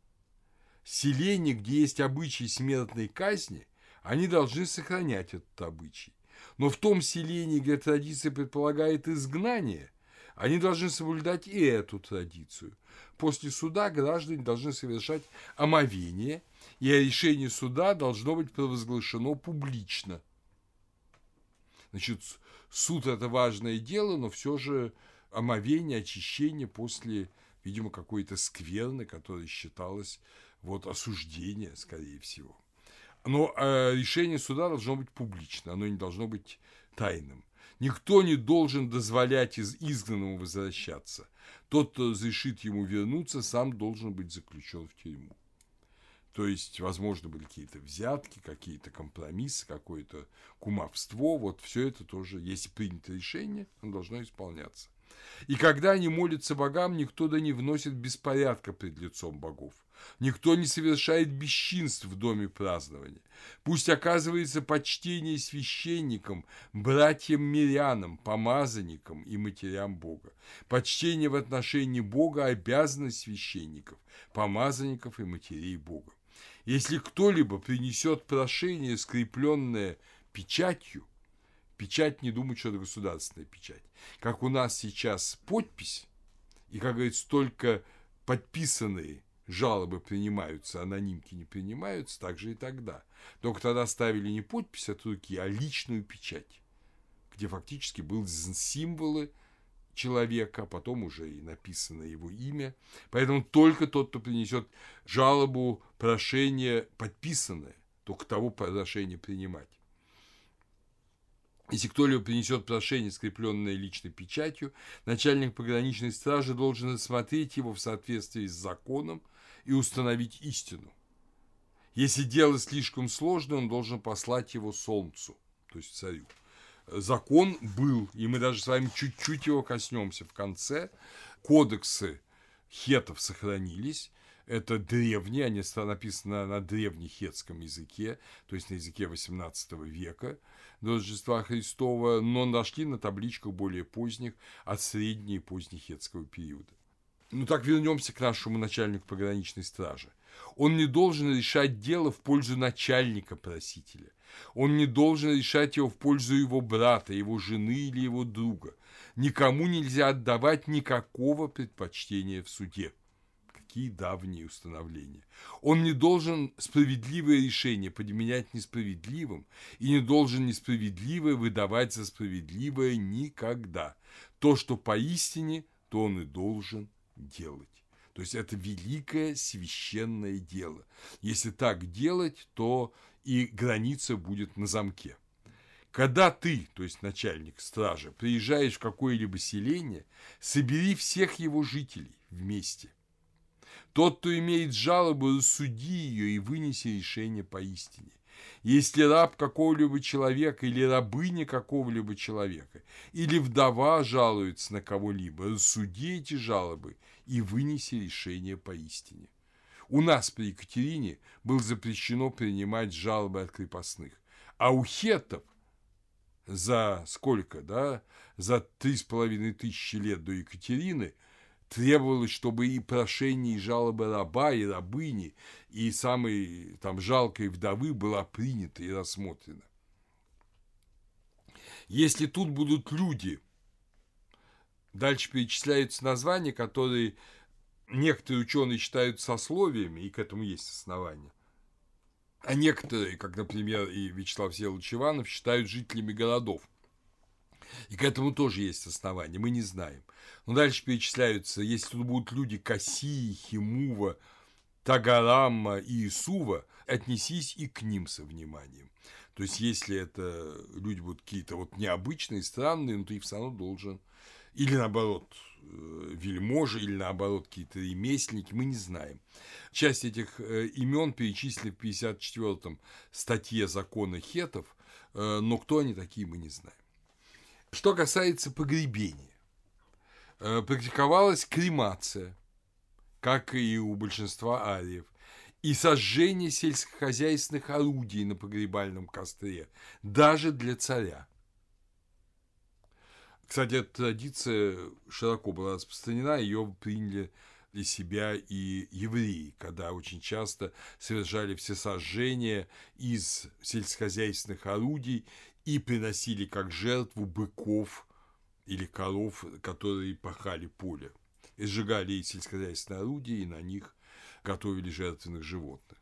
S1: селения, где есть обычаи смертной казни, они должны сохранять этот обычай. Но в том селении, где традиция предполагает изгнание, они должны соблюдать и эту традицию. После суда граждане должны совершать омовение, и решение суда должно быть провозглашено публично. Значит, суд – это важное дело, но все же омовение, очищение после, видимо, какой-то скверны, которая считалась вот осуждение, скорее всего. Но э, решение суда должно быть публично, оно не должно быть тайным. Никто не должен дозволять из изгнанному возвращаться. Тот, кто разрешит ему вернуться, сам должен быть заключен в тюрьму. То есть, возможно, были какие-то взятки, какие-то компромиссы, какое-то кумовство. Вот все это тоже, если принято решение, оно должно исполняться. И когда они молятся богам, никто да не вносит беспорядка пред лицом богов. Никто не совершает бесчинств в доме празднования. Пусть оказывается почтение священникам, братьям-мирянам, помазанникам и матерям Бога. Почтение в отношении Бога – обязанность священников, помазанников и матерей Бога. Если кто-либо принесет прошение, скрепленное печатью, печать не думает, что это государственная печать. Как у нас сейчас подпись, и, как говорится, только подписанные жалобы принимаются, анонимки не принимаются, так же и тогда. Только тогда ставили не подпись от руки, а личную печать, где фактически были символы человека, потом уже и написано его имя. Поэтому только тот, кто принесет жалобу, прошение подписанное, только того прошение принимать. Если кто-либо принесет прошение, скрепленное личной печатью, начальник пограничной стражи должен рассмотреть его в соответствии с законом и установить истину. Если дело слишком сложное, он должен послать его солнцу, то есть царю. Закон был, и мы даже с вами чуть-чуть его коснемся в конце. Кодексы хетов сохранились, это древние, они написаны на древнехетском языке, то есть на языке XVIII века до Рождества Христова, но нашли на табличках более поздних от средней и позднехетского периода. Ну так вернемся к нашему начальнику пограничной стражи. Он не должен решать дело в пользу начальника просителя. Он не должен решать его в пользу его брата, его жены или его друга. Никому нельзя отдавать никакого предпочтения в суде какие давние установления. Он не должен справедливое решение подменять несправедливым и не должен несправедливое выдавать за справедливое никогда. То, что поистине, то он и должен делать. То есть это великое священное дело. Если так делать, то и граница будет на замке. Когда ты, то есть начальник стражи, приезжаешь в какое-либо селение, собери всех его жителей вместе – тот, кто имеет жалобу, рассуди ее и вынеси решение поистине. Если раб какого-либо человека или рабыня какого-либо человека, или вдова жалуется на кого-либо, рассуди эти жалобы и вынеси решение поистине. У нас при Екатерине было запрещено принимать жалобы от крепостных, а у хетов за сколько, да, за три с половиной тысячи лет до Екатерины – требовалось, чтобы и прошение, и жалоба раба, и рабыни, и самой там жалкой вдовы была принята и рассмотрена. Если тут будут люди, дальше перечисляются названия, которые некоторые ученые считают сословиями, и к этому есть основания, а некоторые, как, например, и Вячеслав Всеволодович Иванов, считают жителями городов. И к этому тоже есть основания, мы не знаем. Но дальше перечисляются, если тут будут люди Кассии, Химува, Тагарамма и Исува, отнесись и к ним со вниманием. То есть, если это люди будут какие-то вот необычные, странные, ну, ты их все равно должен, или наоборот, э, вельможи или наоборот какие-то ремесленники, мы не знаем. Часть этих э, имен перечислили в 54-м статье закона хетов, э, но кто они такие, мы не знаем. Что касается погребения, практиковалась кремация, как и у большинства ариев, и сожжение сельскохозяйственных орудий на погребальном костре, даже для царя. Кстати, эта традиция широко была распространена, ее приняли для себя и евреи, когда очень часто совершали все сожжения из сельскохозяйственных орудий и приносили как жертву быков или коров, которые пахали поле. И сжигали и сельскохозяйственные орудия, и на них готовили жертвенных животных.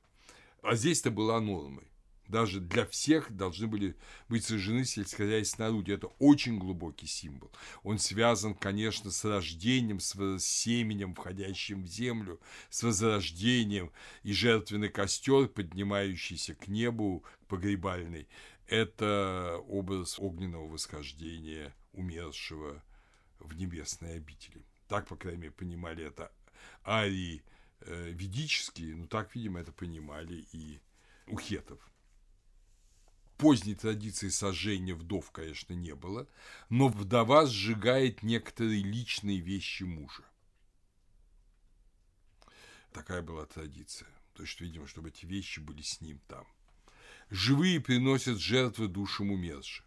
S1: А здесь-то была нормой даже для всех должны были быть сожжены сельскохозяйственные орудия. Это очень глубокий символ. Он связан, конечно, с рождением, с семенем, входящим в землю, с возрождением и жертвенный костер, поднимающийся к небу, погребальный. Это образ огненного восхождения умершего в небесной обители. Так, по крайней мере, понимали это арии э, ведические, но так, видимо, это понимали и у хетов поздней традиции сожжения вдов, конечно, не было, но вдова сжигает некоторые личные вещи мужа. Такая была традиция. То есть, видимо, чтобы эти вещи были с ним там. Живые приносят жертвы душам умерших.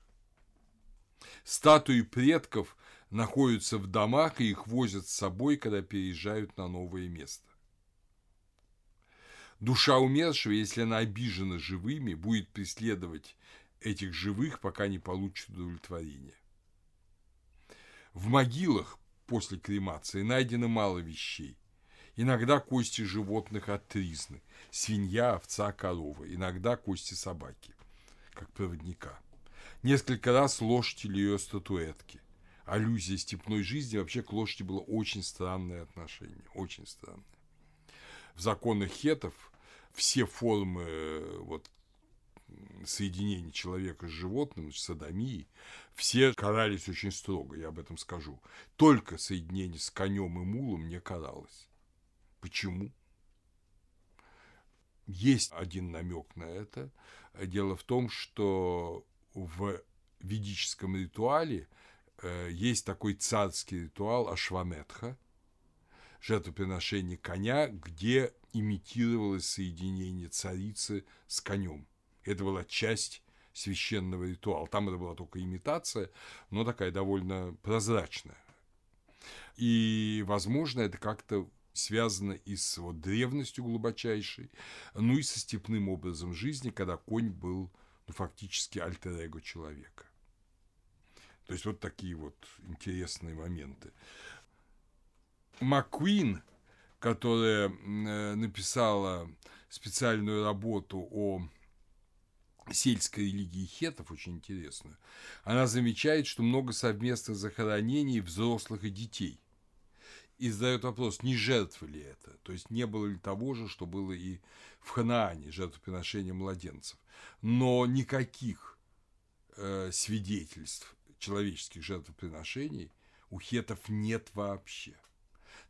S1: Статуи предков находятся в домах, и их возят с собой, когда переезжают на новое место. Душа умершего, если она обижена живыми, будет преследовать этих живых, пока не получит удовлетворения. В могилах после кремации найдено мало вещей. Иногда кости животных отризны – свинья, овца, корова, иногда кости собаки, как проводника. Несколько раз лошадь или ее статуэтки. Аллюзия степной жизни вообще к лошади было очень странное отношение, очень странное. В законах хетов все формы э, вот, соединения человека с животным, с садомией, все карались очень строго, я об этом скажу. Только соединение с конем и мулом не каралось. Почему? Есть один намек на это. Дело в том, что в ведическом ритуале э, есть такой царский ритуал Ашваметха, жертвоприношение коня, где имитировалось соединение царицы с конем. Это была часть священного ритуала. Там это была только имитация, но такая довольно прозрачная. И, возможно, это как-то связано и с вот древностью глубочайшей, ну и со степным образом жизни, когда конь был ну, фактически альтер-эго человека. То есть вот такие вот интересные моменты. Маккуин, которая э, написала специальную работу о сельской религии хетов, очень интересную, она замечает, что много совместных захоронений взрослых и детей. И задает вопрос, не жертвы ли это? То есть не было ли того же, что было и в Ханаане, жертвоприношение младенцев. Но никаких э, свидетельств человеческих жертвоприношений у хетов нет вообще.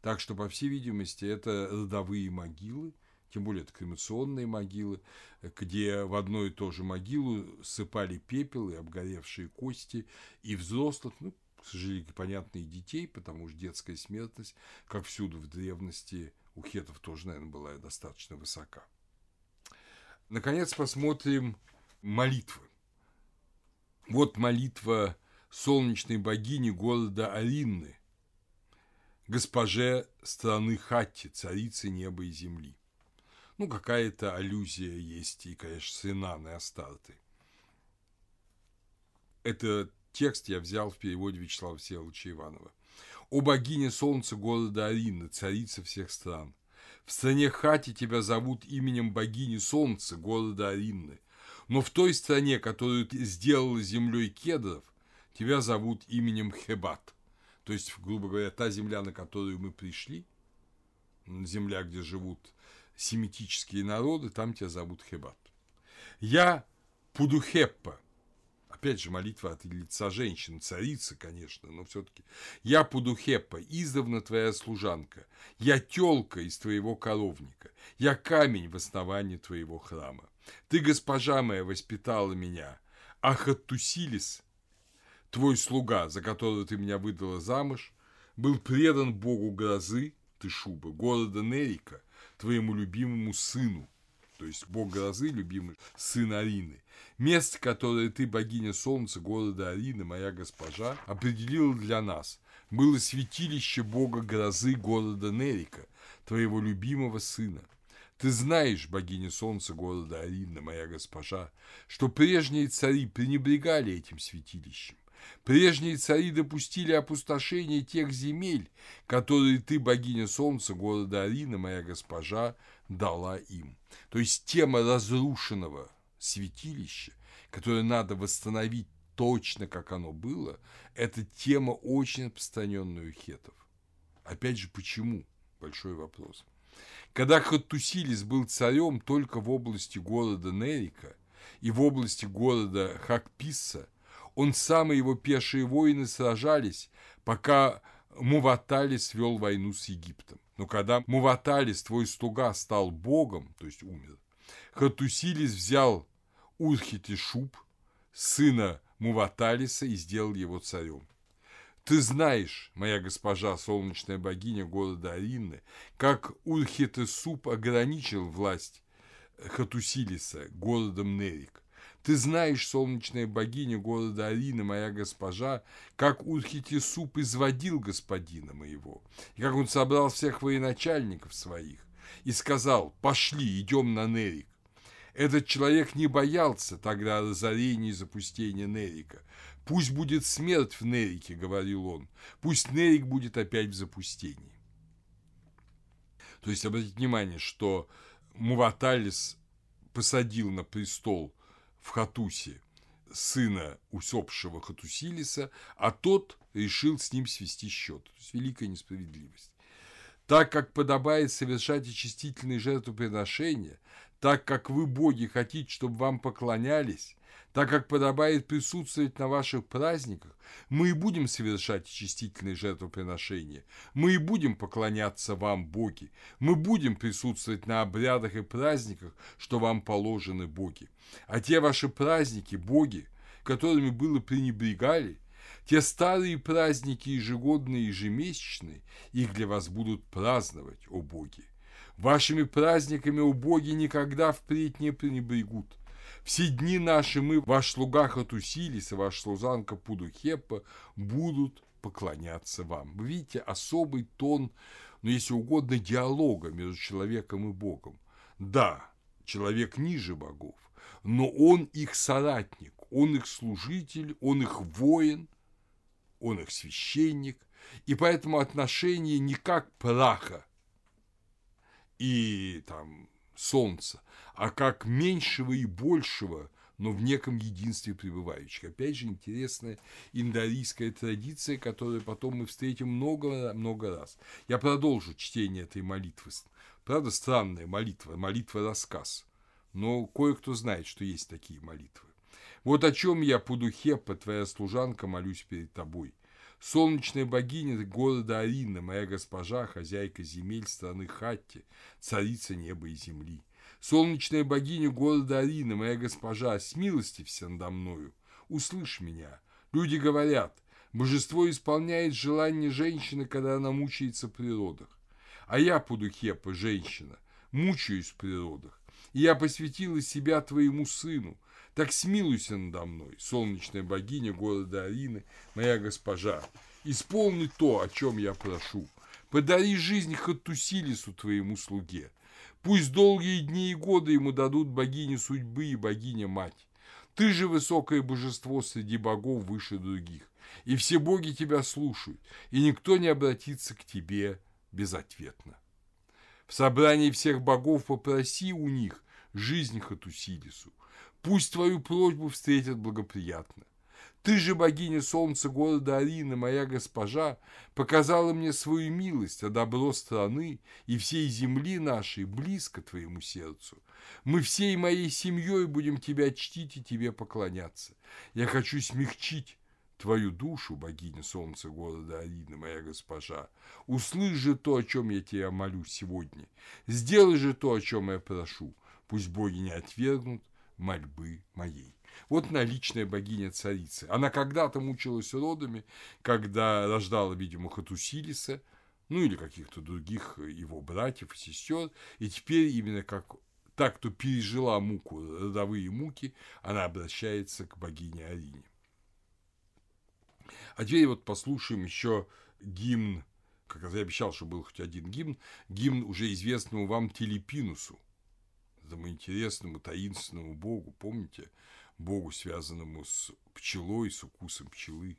S1: Так что, по всей видимости, это родовые могилы, тем более это кремационные могилы, где в одну и ту же могилу сыпали пепел и обгоревшие кости и взрослых, ну, к сожалению, понятно, и детей, потому что детская смертность, как всюду в древности, у хетов тоже, наверное, была достаточно высока. Наконец, посмотрим молитвы. Вот молитва солнечной богини города Аринны, госпоже страны Хатти, царицы неба и земли. Ну, какая-то аллюзия есть и, конечно, с Инанной Астарты. Это текст я взял в переводе Вячеслава Всеволодовича Иванова. «О богине солнца города Арины, царица всех стран! В стране Хати тебя зовут именем богини солнца города Аринны, но в той стране, которую ты сделала землей кедров, тебя зовут именем Хебат». То есть, грубо говоря, та земля, на которую мы пришли, земля, где живут семитические народы, там тебя зовут Хебат. Я Пудухеппа, опять же, молитва от лица женщины, царицы, конечно, но все-таки. Я Пудухепа, издавна твоя служанка, я телка из твоего коровника, я камень в основании твоего храма. Ты, госпожа моя, воспитала меня, а Хаттусилис, твой слуга, за которого ты меня выдала замуж, был предан богу грозы, ты шубы, города Нерика, твоему любимому сыну, то есть бог грозы, любимый сын Арины. Место, которое ты, богиня солнца города Арины, моя госпожа, определила для нас, было святилище бога грозы города Нерика, твоего любимого сына. Ты знаешь, богиня солнца города Арина, моя госпожа, что прежние цари пренебрегали этим святилищем. Прежние цари допустили опустошение тех земель, которые ты, богиня солнца города Арина, моя госпожа, дала им. То есть тема разрушенного святилища, которое надо восстановить точно, как оно было, это тема очень распространенная у хетов. Опять же, почему? Большой вопрос. Когда Хаттусилис был царем только в области города Нерика и в области города Хакмисса, он сам и его пешие воины сражались, пока Муваталис вел войну с Египтом. Но когда Муваталис, твой слуга, стал богом, то есть умер, Хатусилис взял Урхитишуб, сына Муваталиса, и сделал его царем. Ты знаешь, моя госпожа, солнечная богиня города Аринны, как Урхитесуп ограничил власть Хатусилиса городом Нерик. Ты знаешь, солнечная богиня города Арина, моя госпожа, как Урхитисуп изводил господина моего, и как он собрал всех военачальников своих, и сказал, пошли, идем на Нерик. Этот человек не боялся тогда разорения и запустения Нерика. Пусть будет смерть в Нерике, говорил он, пусть Нерик будет опять в запустении. То есть, обратите внимание, что Муваталис посадил на престол в Хатусе сына усопшего Хатусилиса, а тот решил с ним свести счет. То есть великая несправедливость. Так как подобает совершать очистительные жертвоприношения, так как вы, боги, хотите, чтобы вам поклонялись, так как подобает присутствовать на ваших праздниках, мы и будем совершать очистительные жертвоприношения, мы и будем поклоняться вам, боги, мы будем присутствовать на обрядах и праздниках, что вам положены, боги. А те ваши праздники, боги, которыми было пренебрегали, те старые праздники ежегодные и ежемесячные, их для вас будут праздновать, о боги. Вашими праздниками, о боги, никогда впредь не пренебрегут. Все дни наши мы, ваш слуга Хатусилис и ваш служанка Пудухепа, будут поклоняться вам. Вы видите особый тон, ну, если угодно, диалога между человеком и Богом. Да, человек ниже богов, но он их соратник, он их служитель, он их воин, он их священник, и поэтому отношение не как праха и там солнца, а как меньшего и большего, но в неком единстве пребывающих. Опять же, интересная индорийская традиция, которую потом мы встретим много-много раз. Я продолжу чтение этой молитвы. Правда, странная молитва, молитва-рассказ. Но кое-кто знает, что есть такие молитвы. Вот о чем я, Пудухепа, твоя служанка, молюсь перед тобой. Солнечная богиня города Арина, моя госпожа, хозяйка земель страны Хатти, царица неба и земли. Солнечная богиня города Арина, моя госпожа, смилостивься надо мною, услышь меня. Люди говорят, божество исполняет желание женщины, когда она мучается в природах. А я, Пудухепа, женщина, мучаюсь в природах. И я посвятила себя твоему сыну, так смилуйся надо мной, солнечная богиня города Арины, моя госпожа. Исполни то, о чем я прошу. Подари жизнь Хаттусилису твоему слуге. Пусть долгие дни и годы ему дадут богиня судьбы и богиня-мать. Ты же высокое божество среди богов выше других, и все боги тебя слушают, и никто не обратится к тебе безответно. В собрании всех богов попроси у них жизнь Хатусилису, Пусть твою просьбу встретят благоприятно. Ты же, богиня солнца города Арина, моя госпожа, показала мне свою милость, а добро страны и всей земли нашей близко твоему сердцу. Мы всей моей семьей будем тебя чтить и тебе поклоняться. Я хочу смягчить твою душу, богиня солнца города Арина, моя госпожа. Услышь же то, о чем я тебя молю сегодня. Сделай же то, о чем я прошу. Пусть боги не отвергнут мольбы моей. Вот наличная богиня-царица. Она когда-то мучилась родами, когда рождала, видимо, Хатусилиса, ну или каких-то других его братьев и сестер, и теперь именно как так, кто пережила муку, родовые муки, она обращается к богине Арине. А теперь вот послушаем еще гимн, как я обещал, что был хоть один гимн, гимн уже известному вам Телепинусу, этому интересному, таинственному богу, помните, богу, связанному с пчелой, с укусом пчелы.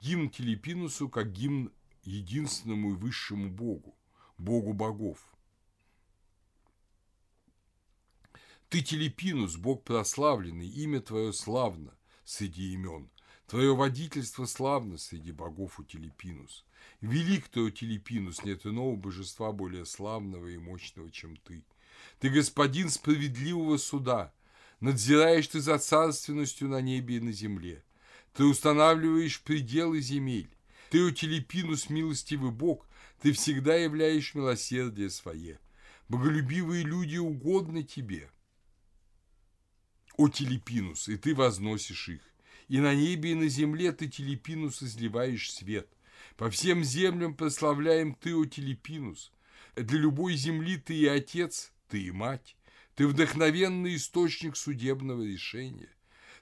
S1: Гимн Телепинусу как гимн единственному и высшему богу, богу богов. Ты Телепинус, бог прославленный, имя твое славно среди имен. Твое водительство славно среди богов у Телепинус. Велик ты, о Телепинус, нет иного божества более славного и мощного, чем ты. Ты господин справедливого суда, надзираешь ты за царственностью на небе и на земле. Ты устанавливаешь пределы земель. Ты, о Телепинус, милостивый Бог, ты всегда являешь милосердие свое. Боголюбивые люди угодны тебе. О Телепинус, и ты возносишь их. И на небе, и на земле ты, Телепинус, изливаешь свет. По всем землям прославляем ты, о Телепинус. Для любой земли ты и отец, ты и мать. Ты вдохновенный источник судебного решения.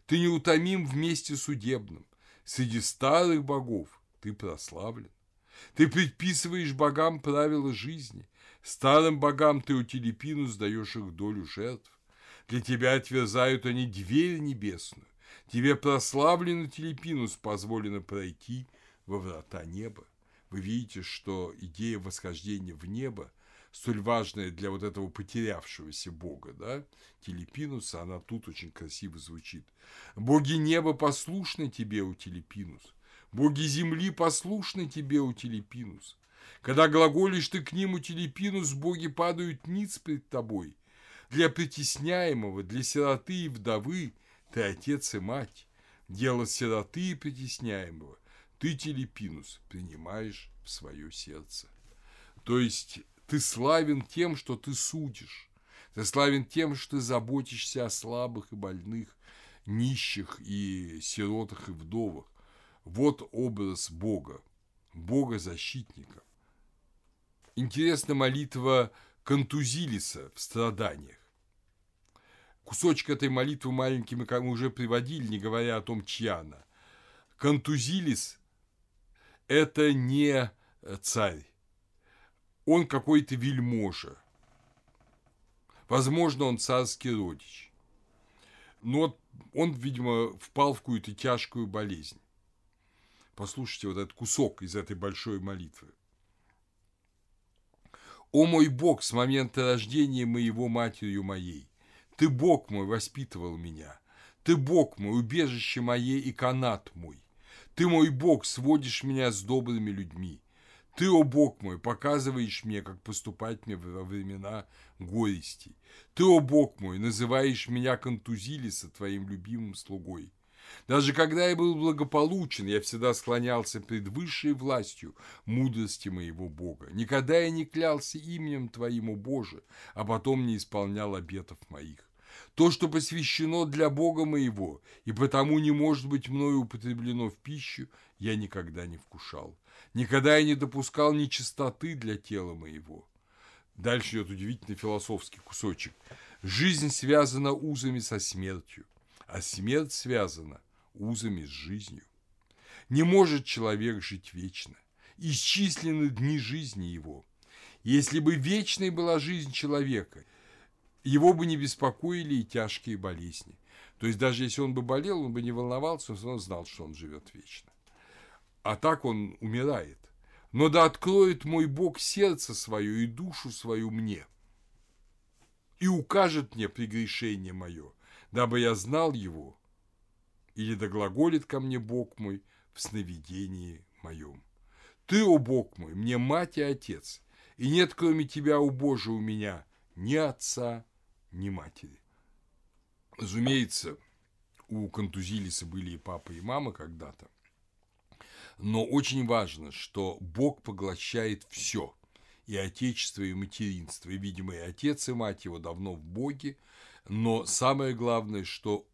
S1: Ты неутомим вместе судебным. Среди старых богов ты прославлен. Ты предписываешь богам правила жизни. Старым богам ты у Телепину сдаешь их долю жертв. Для тебя отверзают они дверь небесную. Тебе прославленный Телепинус позволено пройти во врата неба. Вы видите, что идея восхождения в небо – столь важная для вот этого потерявшегося бога, да, Телепинуса, она тут очень красиво звучит. Боги неба послушны тебе, у Телепинус. Боги земли послушны тебе, у Телепинус. Когда глаголишь ты к ним, у Телепинус, боги падают ниц пред тобой. Для притесняемого, для сироты и вдовы ты отец и мать. Дело сироты и притесняемого ты, Телепинус, принимаешь в свое сердце. То есть ты славен тем, что ты судишь. Ты славен тем, что ты заботишься о слабых и больных, нищих и сиротах и вдовах. Вот образ Бога, Бога-защитника. Интересна молитва Контузилиса в страданиях. Кусочек этой молитвы маленькими мы уже приводили, не говоря о том, чья она. Контузилис – это не царь, он какой-то вельможа. Возможно, он царский родич. Но он, видимо, впал в какую-то тяжкую болезнь. Послушайте вот этот кусок из этой большой молитвы. «О мой Бог, с момента рождения моего матерью моей, Ты, Бог мой, воспитывал меня, Ты, Бог мой, убежище мое и канат мой, Ты, мой Бог, сводишь меня с добрыми людьми, ты, о Бог мой, показываешь мне, как поступать мне во времена горести. Ты, о Бог мой, называешь меня контузилиса твоим любимым слугой. Даже когда я был благополучен, я всегда склонялся пред высшей властью мудрости моего Бога. Никогда я не клялся именем Твоим, о Боже, а потом не исполнял обетов моих. То, что посвящено для Бога моего, и потому не может быть мною употреблено в пищу, я никогда не вкушал. Никогда я не допускал нечистоты для тела моего. Дальше идет удивительный философский кусочек. Жизнь связана узами со смертью, а смерть связана узами с жизнью. Не может человек жить вечно. Исчислены дни жизни его. Если бы вечной была жизнь человека, его бы не беспокоили и тяжкие болезни. То есть даже если он бы болел, он бы не волновался, он знал, что он живет вечно а так он умирает. Но да откроет мой Бог сердце свое и душу свою мне, и укажет мне прегрешение мое, дабы я знал его или да глаголит ко мне Бог мой в сновидении моем. Ты, о Бог мой, мне мать и отец, и нет кроме тебя, о Боже, у меня ни отца, ни матери. Разумеется, у Контузилиса были и папа, и мама когда-то, но очень важно, что Бог поглощает все, и отечество, и материнство, и, видимо, и отец, и мать его давно в Боге, но самое главное, что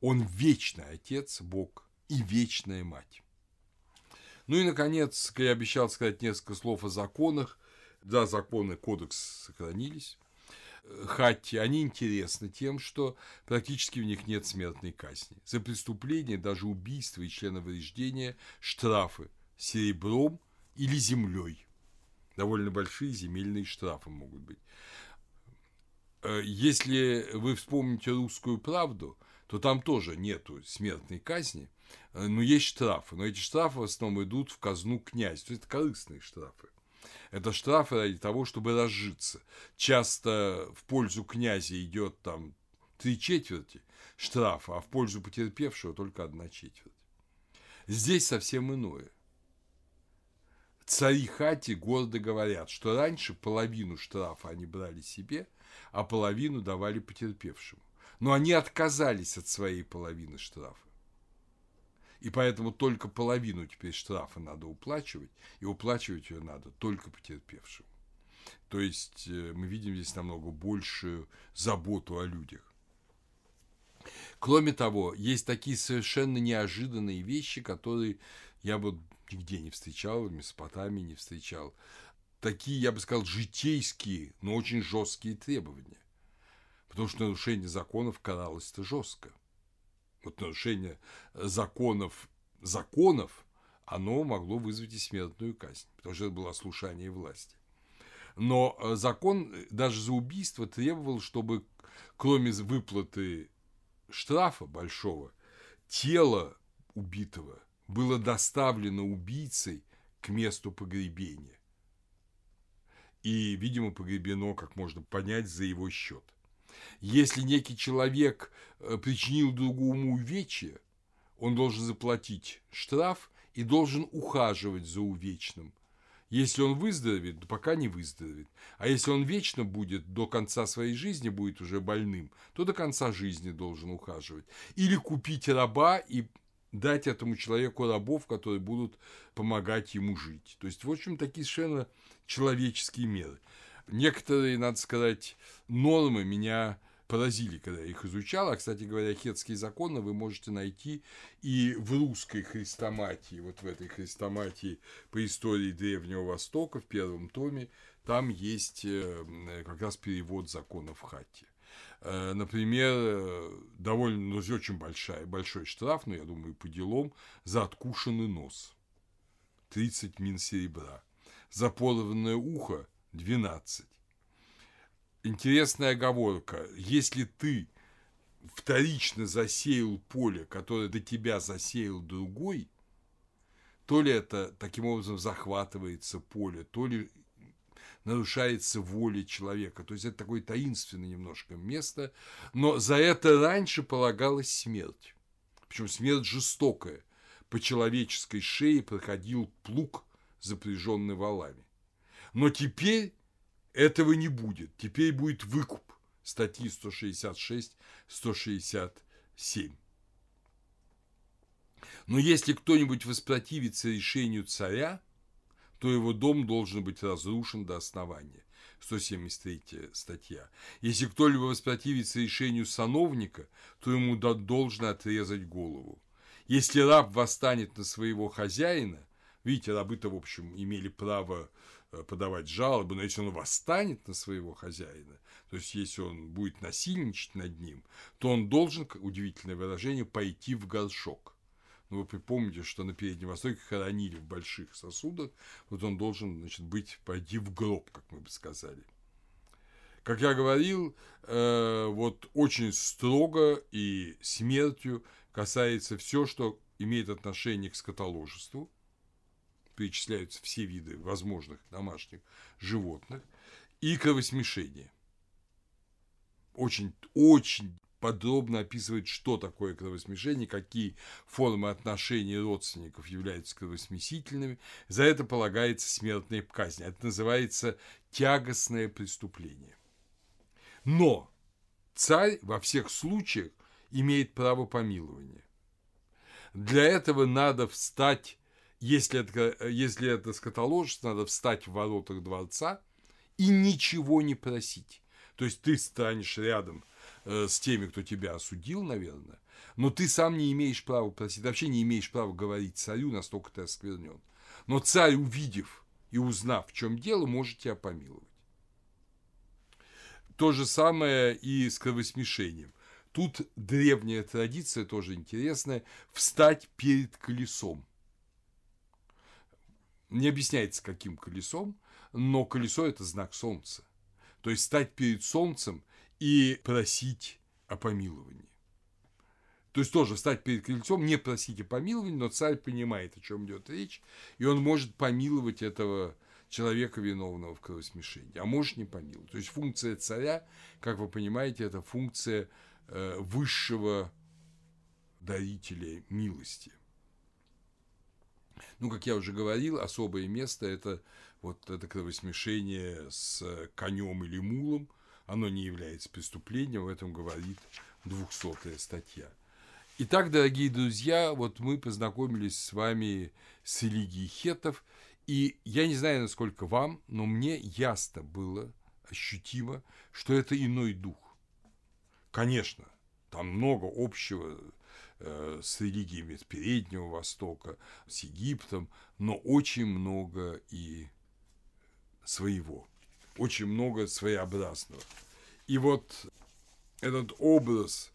S1: он вечный отец, Бог, и вечная мать. Ну и, наконец, я обещал сказать несколько слов о законах. Да, законы, кодекс сохранились. Хатти, они интересны тем, что практически в них нет смертной казни. За преступление, даже убийство и членовреждение, штрафы серебром или землей. Довольно большие земельные штрафы могут быть. Э, если вы вспомните русскую правду, то там тоже нету смертной казни, э, но есть штрафы. Но эти штрафы в основном идут в казну князь, то есть это корыстные штрафы. Это штрафы ради того, чтобы разжиться. Часто в пользу князя идет там три четверти штрафа, а в пользу потерпевшего только одна четверть. Здесь совсем иное. Цари Хати гордо говорят, что раньше половину штрафа они брали себе, а половину давали потерпевшему но они отказались от своей половины штрафа. И поэтому только половину теперь штрафа надо уплачивать, и уплачивать ее надо только потерпевшему. То есть э, мы видим здесь намного большую заботу о людях. Кроме того, есть такие совершенно неожиданные вещи, которые я бы нигде не встречал, в Месопотамии не встречал. Такие, я бы сказал, житейские, но очень жесткие требования потому что нарушение законов каралось-то жестко. Вот нарушение законов законов, оно могло вызвать и смертную казнь, потому что это было ослушание власти. Но э, закон даже за убийство требовал, чтобы кроме выплаты штрафа большого, тело убитого было доставлено убийцей к месту погребения. И, видимо, погребено, как можно понять, за его счет. Если некий человек э, причинил другому увечье, он должен заплатить штраф и должен ухаживать за увечным. Если он выздоровеет, то пока не выздоровеет. А если он вечно будет, до конца своей жизни будет уже больным, то до конца жизни должен ухаживать. Или купить раба и дать этому человеку рабов, которые будут помогать ему жить. То есть, в общем, такие совершенно человеческие меры. Некоторые, надо сказать, нормы меня поразили, когда я их изучал. А, кстати говоря, хетские законы вы можете найти и в русской христоматии, вот в этой христоматии по истории Древнего Востока в первом томе, там есть э, как раз перевод законов Хати. Э, например, э, довольно, ну, очень большая, большой штраф, но я думаю, по делам, за откушенный нос. 30 мин серебра. За порванное ухо 12. Интересная оговорка. Если ты вторично засеял поле, которое до тебя засеял другой, то ли это таким образом захватывается поле, то ли нарушается воля человека. То есть это такое таинственное немножко место, но за это раньше полагалась смерть. Причем смерть жестокая. По человеческой шее проходил плуг, запряженный валами. Но теперь этого не будет. Теперь будет выкуп статьи 166-167. Но если кто-нибудь воспротивится решению царя, то его дом должен быть разрушен до основания. 173 статья. Если кто-либо воспротивится решению сановника, то ему должно отрезать голову. Если раб восстанет на своего хозяина, видите, рабы-то, в общем, имели право подавать жалобы, но если он восстанет на своего хозяина, то есть если он будет насильничать над ним, то он должен, удивительное выражение, пойти в горшок. Ну, вы припомните, что на Переднем Востоке хоронили в больших сосудах, вот он должен, значит, быть, пойти в гроб, как мы бы сказали. Как я говорил, э, вот очень строго и смертью касается все, что имеет отношение к скотоложеству, перечисляются все виды возможных домашних животных, и кровосмешение. Очень, очень подробно описывает, что такое кровосмешение, какие формы отношений родственников являются кровосмесительными. За это полагается смертная казнь. Это называется тягостное преступление. Но царь во всех случаях имеет право помилования. Для этого надо встать, если это, если это скотоложество, надо встать в воротах дворца и ничего не просить. То есть ты станешь рядом э, с теми, кто тебя осудил, наверное, но ты сам не имеешь права просить, вообще не имеешь права говорить царю, настолько ты осквернен. Но царь, увидев и узнав, в чем дело, может тебя помиловать. То же самое и с кровосмешением. Тут древняя традиция, тоже интересная, встать перед колесом. Не объясняется, каким колесом, но колесо – это знак солнца. То есть стать перед солнцем и просить о помиловании. То есть тоже стать перед крыльцом, не просить о помиловании, но царь понимает, о чем идет речь, и он может помиловать этого человека, виновного в кровосмешении, а может не помиловать. То есть функция царя, как вы понимаете, это функция э, высшего дарителя милости. Ну, как я уже говорил, особое место – это вот это кровосмешение с конем или мулом, оно не является преступлением, в этом говорит 200 статья. Итак, дорогие друзья, вот мы познакомились с вами с религией хетов, и я не знаю, насколько вам, но мне ясно было, ощутимо, что это иной дух. Конечно, там много общего э, с религиями с Переднего Востока, с Египтом, но очень много и своего, очень много своеобразного. И вот этот образ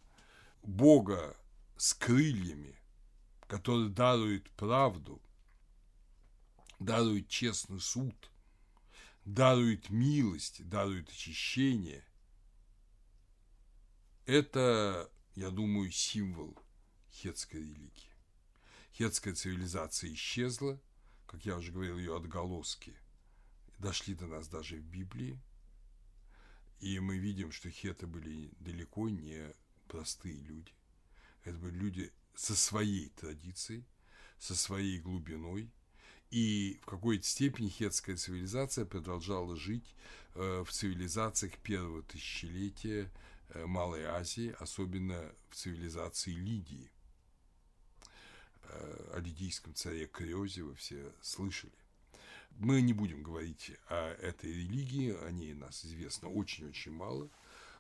S1: Бога с крыльями, который дарует правду, дарует честный суд, дарует милость, дарует очищение, это, я думаю, символ хетской религии. Хетская цивилизация исчезла, как я уже говорил, ее отголоски дошли до нас даже в Библии, и мы видим, что хеты были далеко не простые люди. Это были люди со своей традицией, со своей глубиной, и в какой-то степени хетская цивилизация продолжала жить э, в цивилизациях первого тысячелетия э, Малой Азии, особенно в цивилизации Лидии. О лидийском царе Креозе вы все слышали. Мы не будем говорить о этой религии, о ней нас известно очень-очень мало.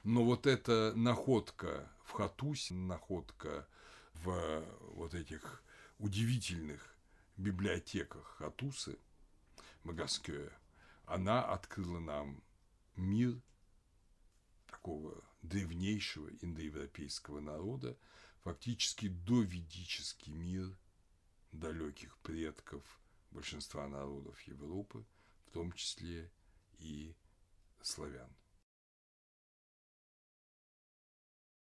S1: Но вот эта находка в Хатусе, находка в вот этих удивительных библиотеках Хатусы, Магаскея, она открыла нам мир такого древнейшего индоевропейского народа, фактически доведический мир далеких предков – большинства народов Европы, в том числе и славян.